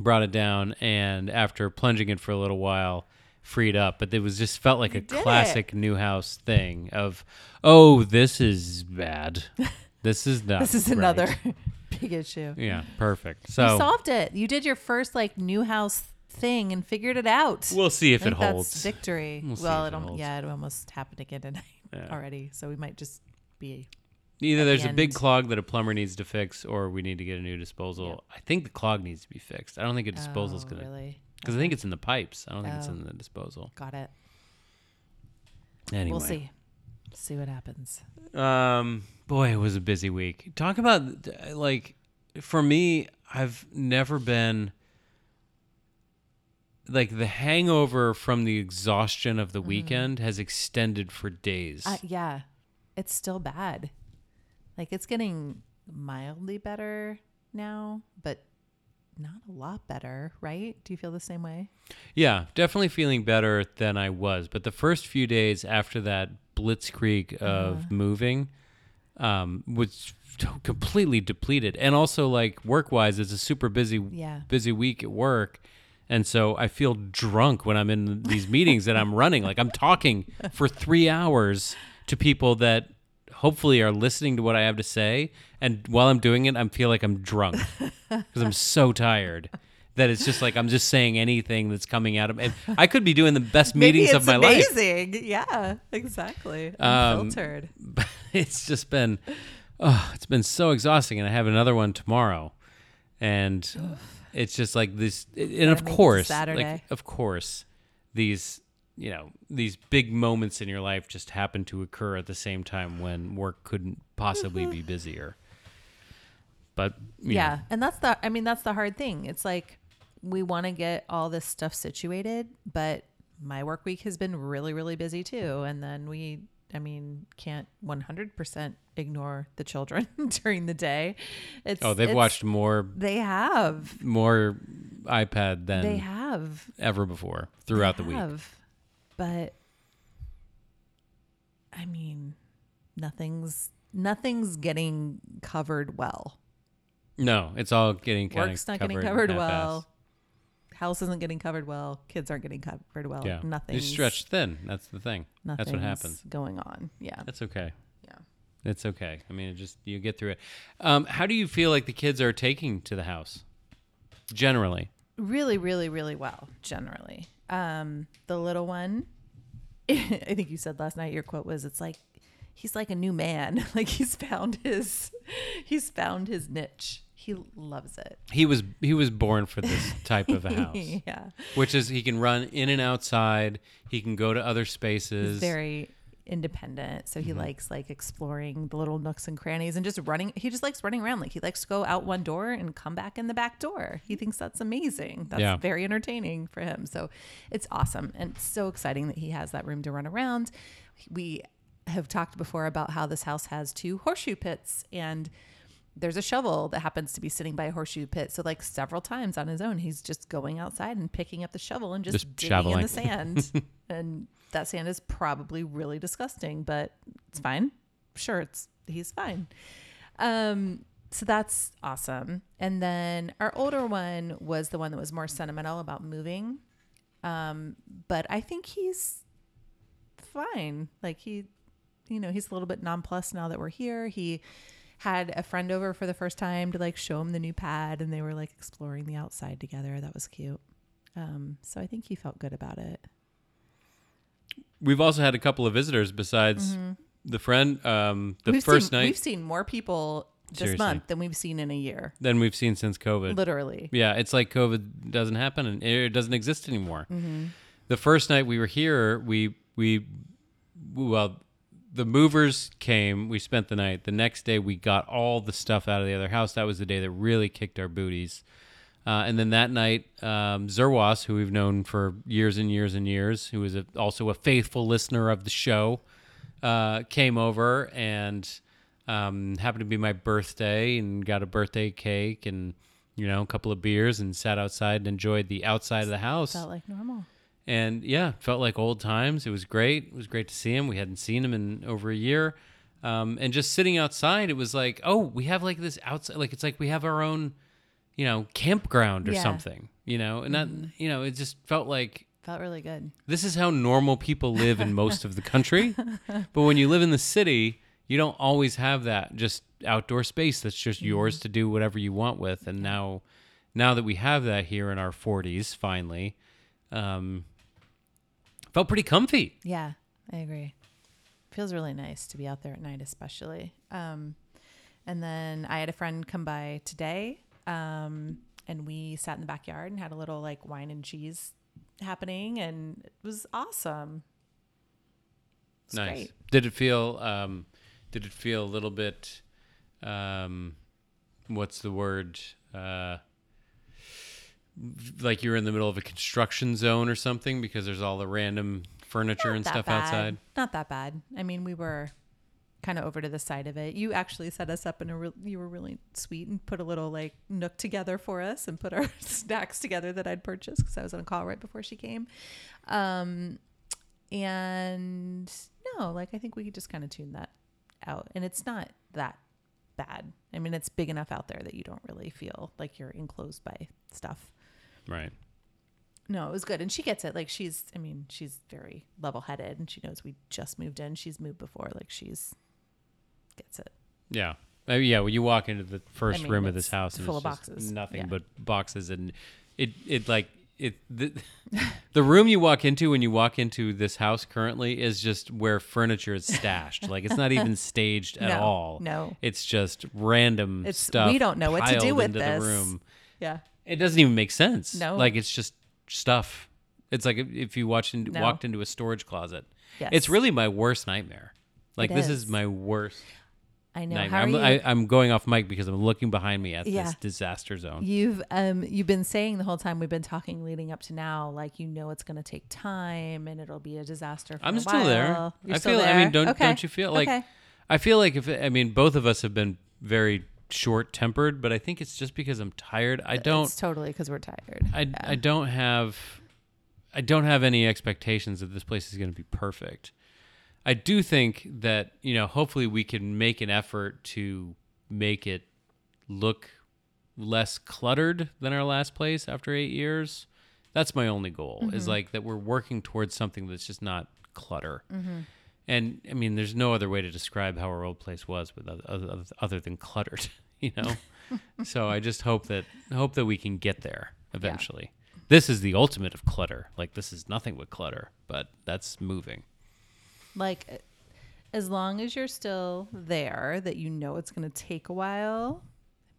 brought it down, and after plunging it for a little while, freed up. But it was just felt like a it. classic new house thing of, oh, this is bad. This is not. This is right." another big issue. Yeah, perfect. So you solved it. You did your first like new house thing and figured it out. we'll see if it holds. victory. We'll it, it al- yeah, it almost happened again tonight Yeah. already. So we might just be Either there's the a big clog that a plumber needs to fix, or we need to get a new disposal. I think the clog needs to be fixed. I don't think a disposal's oh, gonna really because I think it's in the pipes. I don't think it's Oh. in the disposal. got it. Anyway, We'll see. See what happens. Um, boy, it was a busy week. Talk about like for me, I've never been like the hangover from the exhaustion of the weekend has extended for days. Uh, yeah, it's still bad. Like it's getting mildly better now, but not a lot better, right? Do you feel the same way? Yeah, definitely feeling better than I was. But the first few days after that blitzkrieg of moving um, was completely depleted. And also, like work wise, it's a super busy, Yeah. busy week at work. And so I feel drunk when I'm in these meetings that I'm running. Like I'm talking for three hours to people that hopefully are listening to what I have to say. And while I'm doing it, I feel like I'm drunk because I'm so tired that it's just like I'm just saying anything that's coming out of me. I could be doing the best meetings of my life. amazing. Yeah, exactly. Um, Unfiltered. But it's just been, oh, it's been so exhausting. And I have another one tomorrow. And it's just like this. And of make it to course, Saturday. like, of course, these, you know, these big moments in your life just happen to occur at the same time when work couldn't possibly mm-hmm. be busier. But, yeah know, and that's the i mean that's the hard thing. It's like we want to get all this stuff situated but my work week has been really really busy too and then we i mean can't 100% ignore the children during the day. It's oh, they've it's- watched more, they have. more iPad than they have. ever before throughout the week. But i mean nothing's nothing's getting covered well No, it's all getting kind Work's not covered getting covered well. House isn't getting covered well. Kids aren't getting covered well. Yeah, Nothing. You stretch thin. That's the thing. That's what happens. Going on. Yeah. That's okay. Yeah. It's okay. I mean, it just you get through it. Um, how do you feel like the kids are taking to the house? Generally, Really, really, really well. Generally, um, the little one. I think you said last night. Your quote was, "It's like he's like a new man. like he's found his, he's found his niche. He loves it. he was he was born for this type of a house, yeah. which is he can run in and outside. He can go to other spaces. He's very independent. So he Mm-hmm. likes like exploring the little nooks and crannies and just running he just likes running around. Like he likes to go out one door and come back in the back door. He thinks that's amazing. That's Yeah. very entertaining for him. So it's awesome and it's so exciting that he has that room to run around. We have talked before about how this house has two horseshoe pits and there's a shovel that happens to be sitting by a horseshoe pit. So like several times on his own, he's just going outside and picking up the shovel and just, Just digging in shoveling. the sand. and that sand is probably really disgusting, but it's fine. Sure, it's he's fine. Um, so that's awesome. And then our older one was the one that was more sentimental about moving. Um, but I think he's fine. Like he, you know, he's a little bit nonplussed now that we're here. He had a friend over for the first time to like show him the new pad, and they were like exploring the outside together. That was cute. Um, so I think he felt good about it. We've also had a couple of visitors besides the friend. Um, the Mm-hmm. we've 1st seen, night we've seen more people this Seriously. month than we've seen in a year. than we've seen since COVID. Literally. Yeah, it's like COVID doesn't happen and it doesn't exist anymore. Mm-hmm. The first night we were here, we we well, the movers came. We spent the night. The next day, we got all the stuff out of the other house. That was the day that really kicked our booties. Uh, and then that night, um, Zerwas, who we've known for years and years and years, who is a, also a faithful listener of the show, uh, came over and um, happened to be my birthday and got a birthday cake and you know a couple of beers and sat outside and enjoyed the outside of the house. Felt like normal. And yeah, felt like old times. It was great. It was great to see him. We hadn't seen him in over a year. Um, and just sitting outside, it was like, oh, we have like this outside, like it's like we have our own, you know, campground or Yeah. something, you know, and that, you know, it just felt like Felt really good. this is how normal people live in most of the country. but when you live in the city, you don't always have that just outdoor space that's just yours to do whatever you want with. And now, now that we have that here in our 40s, finally, um, felt pretty comfy. Yeah, I agree. Feels really nice to be out there at night, especially. Um, and then I had a friend come by today, um, and we sat in the backyard and had a little like wine and cheese happening, and it was awesome. It's nice. great. Did it feel? Um, did it feel a little bit? Um, what's the word? Uh, like you're in the middle of a construction zone or something because there's all the random furniture and Not that stuff bad. outside. Not that bad. I mean, we were kind of over to the side of it. You actually set us up in a real, you were really sweet and put a little like nook together for us and put our snacks together that I'd purchased because I was on a call right before she came. Um, and no, like I think we could just kind of tune that out, and it's not that bad. I mean, it's big enough out there that you don't really feel like you're enclosed by stuff. Right. No, it was good. And she gets it. Like she's I mean, she's very level headed and she knows we just moved in. She's moved before. Like she's gets it. Yeah. Uh, yeah, when you walk into the first I mean, room of this house, and full of boxes. nothing Yeah. but boxes, and it it like it the, the room you walk into when you walk into this house currently is just where furniture is stashed. like it's not even staged at No, all. no. it's just random It's- stuff. we don't know what to do with this. The room. Yeah. It doesn't even make sense. No. like it's just stuff. It's like if, if you watched into, No. walked into a storage closet. Yes. It's really my worst nightmare. Like It this is is. my worst I know. nightmare. How are I'm, you? I, I'm going off mic because I'm looking behind me at Yeah. this disaster zone. You've um you've been saying the whole time we've been talking leading up to now, like you know it's going to take time and it'll be a disaster. For I'm a still there. You're I still feel. I mean, don't Okay. don't you feel like? Okay. I feel like if I mean both of us have been very short tempered, but I think it's just because I'm tired. I don't. It's totally because we're tired. I Yeah. I don't have. I don't have any expectations that this place is going to be perfect. I do think that you know, hopefully, we can make an effort to make it look less cluttered than our last place after eight years. That's my only goal. Mm-hmm. Is like that we're working towards something that's just not clutter. Mm-hmm. And I mean, there's no other way to describe how our old place was, with other, other, than cluttered. You know. so I just hope that hope that we can get there eventually. This is the ultimate of clutter. Like this is nothing but clutter, but that's moving. like uh, as long as you're still there that you know it's going to take a while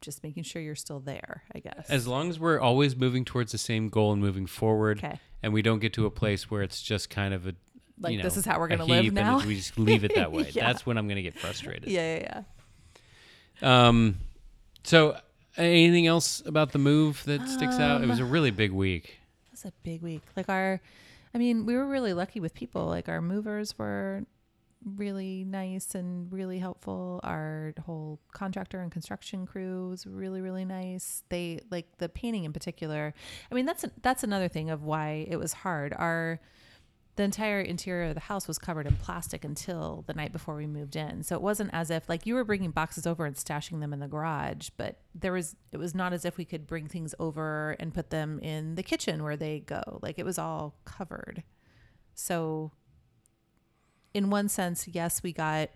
just making sure you're still there i guess As long as we're always moving towards the same goal and moving forward, Okay. and we don't get to a place where it's just kind of a Like, you know, this is how we're gonna live now? we just leave it that way. Yeah. That's when I'm going to get frustrated. yeah yeah yeah Um, so anything else about the move that sticks out? It was a really big week. it was a big week like our i mean we were really lucky with people like our movers were really nice and really helpful our whole contractor and construction crew was really really nice they like the painting in particular i mean that's that's another thing of why it was hard our the entire interior of the house was covered in plastic until the night before we moved in. So it wasn't as if like you were bringing boxes over and stashing them in the garage, but there was it was not as if we could bring things over and put them in the kitchen where they go. Like it was all covered. So in one sense, yes, we got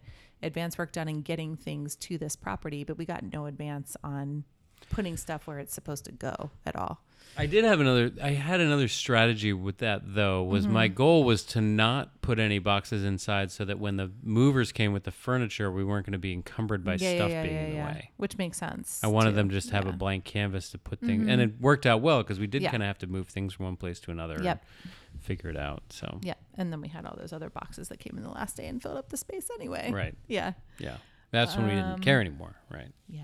advance work done in getting things to this property, but we got no advance on putting stuff where it's supposed to go at all. I did have another. I had another strategy with that though. Was my Mm-hmm. goal was to not put any boxes inside, so that when the movers came with the furniture, we weren't going to be encumbered by stuff being in the way. Which makes sense. I wanted too. them to just have a blank canvas to put things, and it worked out well because we did Yeah. kind of have to move things from one place to another. Yep. And figure it out. So Yeah. And then we had all those other boxes that came in the last day and filled up the space anyway. right, Yeah. yeah, that's when we didn't care anymore. Right. Yeah.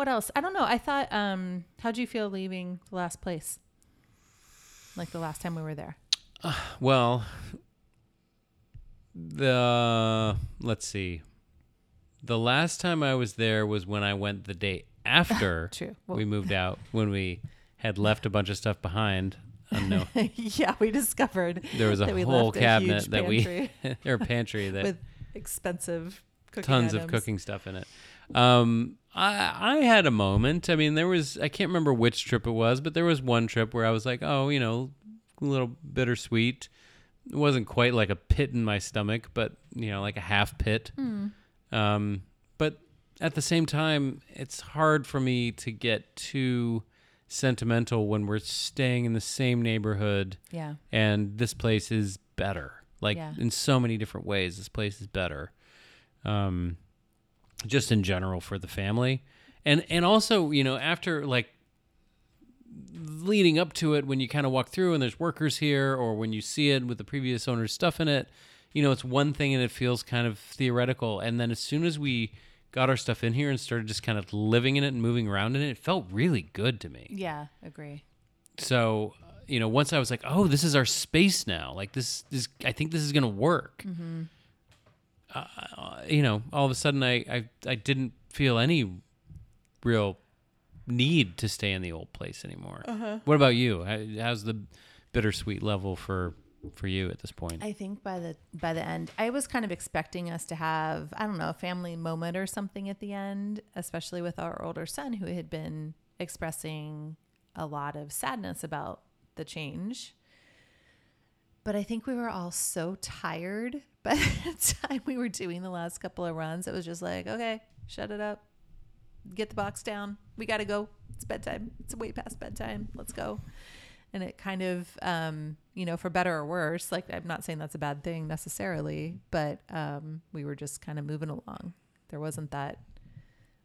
What else? I don't know. I thought, um, how'd you feel leaving the last place? Like the last time we were there. Well, the let's see. The last time I was there was when I went the day after Well- we moved out when we had left a bunch of stuff behind. Unknown. yeah, we discovered There was a whole left a cabinet that pantry we or pantry that with expensive cooking tons of cooking stuff in it. Um, I I had a moment. I mean, there was I can't remember which trip it was, but there was one trip where I was like, oh, you know, a little bittersweet. It wasn't quite like a pit in my stomach, but you know, like a half pit. Um, but at the same time, it's hard for me to get too sentimental when we're staying in the same neighborhood Yeah. and this place is better. Like Yeah. in so many different ways, this place is better. Um, just in general for the family, and and also you know after like leading up to it, when you kind of walk through and there's workers here, or when you see it with the previous owner's stuff in it, you know it's one thing and it feels kind of theoretical, and then as soon as we got our stuff in here and started just kind of living in it and moving around in it, it felt really good to me. Yeah. Agree. so you know once i was like oh this is our space now. Like this this i think this is gonna work mm-hmm. Uh, you know all of a sudden I, I i didn't feel any real need to stay in the old place anymore. What about you? How, how's the bittersweet level for for you at this point? I think by the by the end, I was kind of expecting us to have I don't know a family moment or something at the end, especially with our older son who had been expressing a lot of sadness about the change. But I think we were all so tired by the time we were doing the last couple of runs. It was just like, okay, shut it up, get the box down. We got to go. It's bedtime. It's way past bedtime. Let's go and it kind of um, you know for better or worse like i'm not saying that's a bad thing necessarily but um, we were just kind of moving along there wasn't that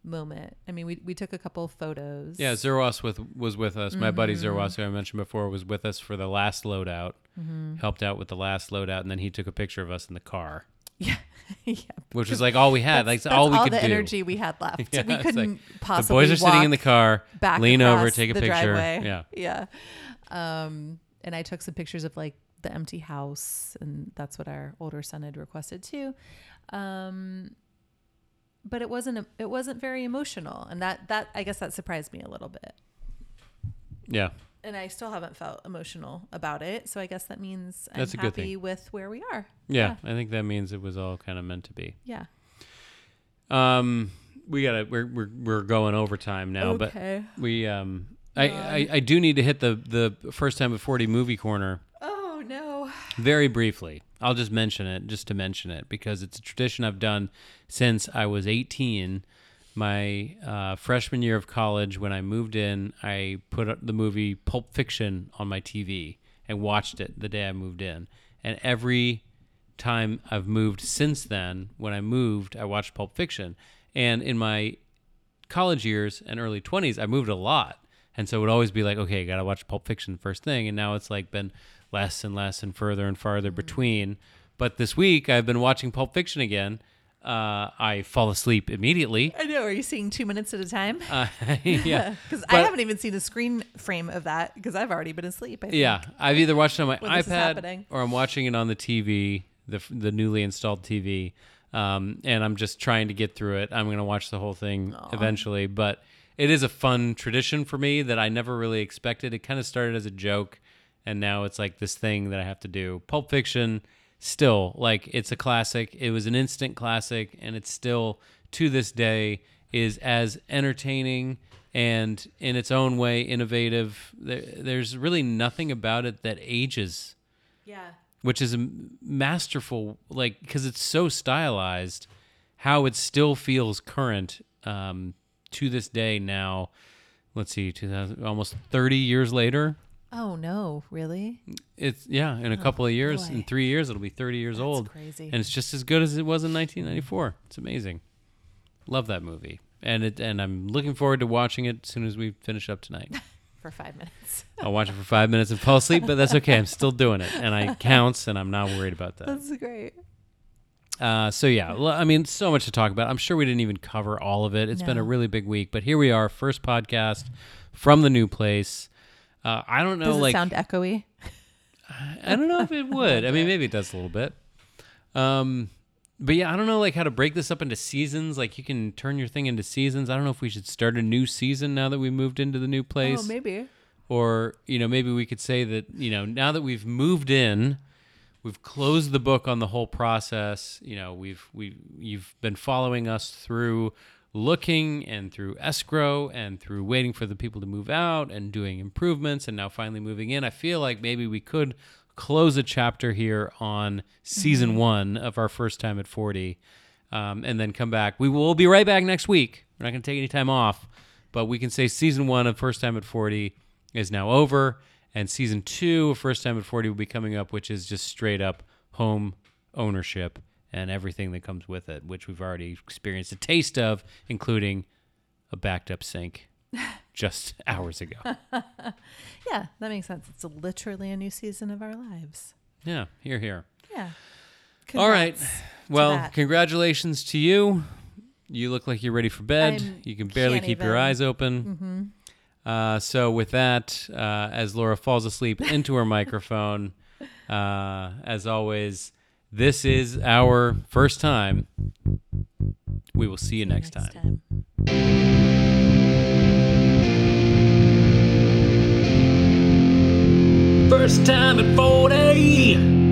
moment. I mean we, we took a couple photos. Yeah zerwas with was with us. My buddy zerwas who i mentioned before was with us for the last loadout. Helped out with the last loadout and then he took a picture of us in the car. Yeah. Yeah. Which was like all we had. Like that's all we could the do. energy we had left. Yeah, we couldn't the possibly boys are sitting in the car back lean over take a picture. driveway. yeah. Yeah. Um and i took some pictures of like the empty house and that's what our older son had requested too. Um but it wasn't a, it wasn't very emotional. And that that i guess that surprised me a little bit. Yeah. And i still haven't felt emotional about it. So i guess that means i'm That's a good happy thing. with where we are. Yeah i think that means it was all kind of meant to be. Yeah. Um we gotta we're we're, we're going overtime now okay. but we um I, I i do need to hit the the first time at 40 movie corner oh no. very briefly i'll just mention it just to mention it because it's a tradition i've done since i was 18 my uh, freshman year of college when i moved in i put the movie pulp fiction on my tv and watched it the day i moved in. And every time i've moved since then when i moved i watched pulp fiction. And in my college years and early 20s i moved a lot. And so it would always be like okay I gotta watch pulp fiction first thing. And now it's like been less and less and further and farther between. But this week i've been watching pulp fiction again. Uh, i fall asleep immediately. I know. Are you seeing two minutes at a time? Uh, yeah. Because i haven't even seen a screen frame of that because i've already been asleep I think. yeah i've either watched it on my iPad or i'm watching it on the tv the, the newly installed tv um, and i'm just trying to get through it. I'm going to watch the whole thing eventually. But it is a fun tradition for me that i never really expected. It kind of started as a joke and now it's like this thing that i have to do. Pulp fiction still like it's a classic. It was an instant classic and it's still to this day is as entertaining and in its own way innovative. There, there's really nothing about it that ages. Yeah. Which is a masterful, like because it's so stylized, how it still feels current um, to this day. Now, let's see, 2000, almost thirty years later. Oh no, really? It's yeah, in a couple of years, Oh, boy. in three years, it'll be thirty years That's old, crazy. and it's just as good as it was in 1994. It's amazing. Love that movie, and it and I'm looking forward to watching it as soon as we finish up tonight. For five minutes. I'll watch it for five minutes and fall asleep, but that's okay. I'm still doing it, and I counts, and I'm not worried about that. That's great. Uh, so yeah, I mean, so much to talk about. I'm sure we didn't even cover all of it. It's been a really big week, but here we are, first podcast from the new place. Uh, I don't know, Does like sound echoey? I don't know if it would. I mean, maybe it does a little bit. Um, but yeah, I don't know like how to break this up into seasons. Like you can turn your thing into seasons. I don't know if we should start a new season now that we moved into the new place, Oh, maybe. or you know, maybe we could say that you know now that we've moved in, we've closed the book on the whole process. You know, we've we you've been following us through looking and through escrow and through waiting for the people to move out and doing improvements and now finally moving in. I feel like maybe we could close a chapter here on season one of our first time at 40 um, and then come back. We will be right back next week. We're not going to take any time off, but we can say season one of First Time at 40 is now over, and season two of First Time at 40 will be coming up, which is just straight up home ownership and everything that comes with it, which we've already experienced a taste of, including a backed up sink just hours ago. Yeah, that makes sense. It's literally a new season of our lives. Yeah, here, here. Yeah. All right. Well, that. congratulations to you. You look like you're ready for bed. I'm- you can barely keep your eyes open. Uh, so, with that, uh, as Laura falls asleep into her microphone, uh, as always, this is our first time. We will see you next, time. First time at 40.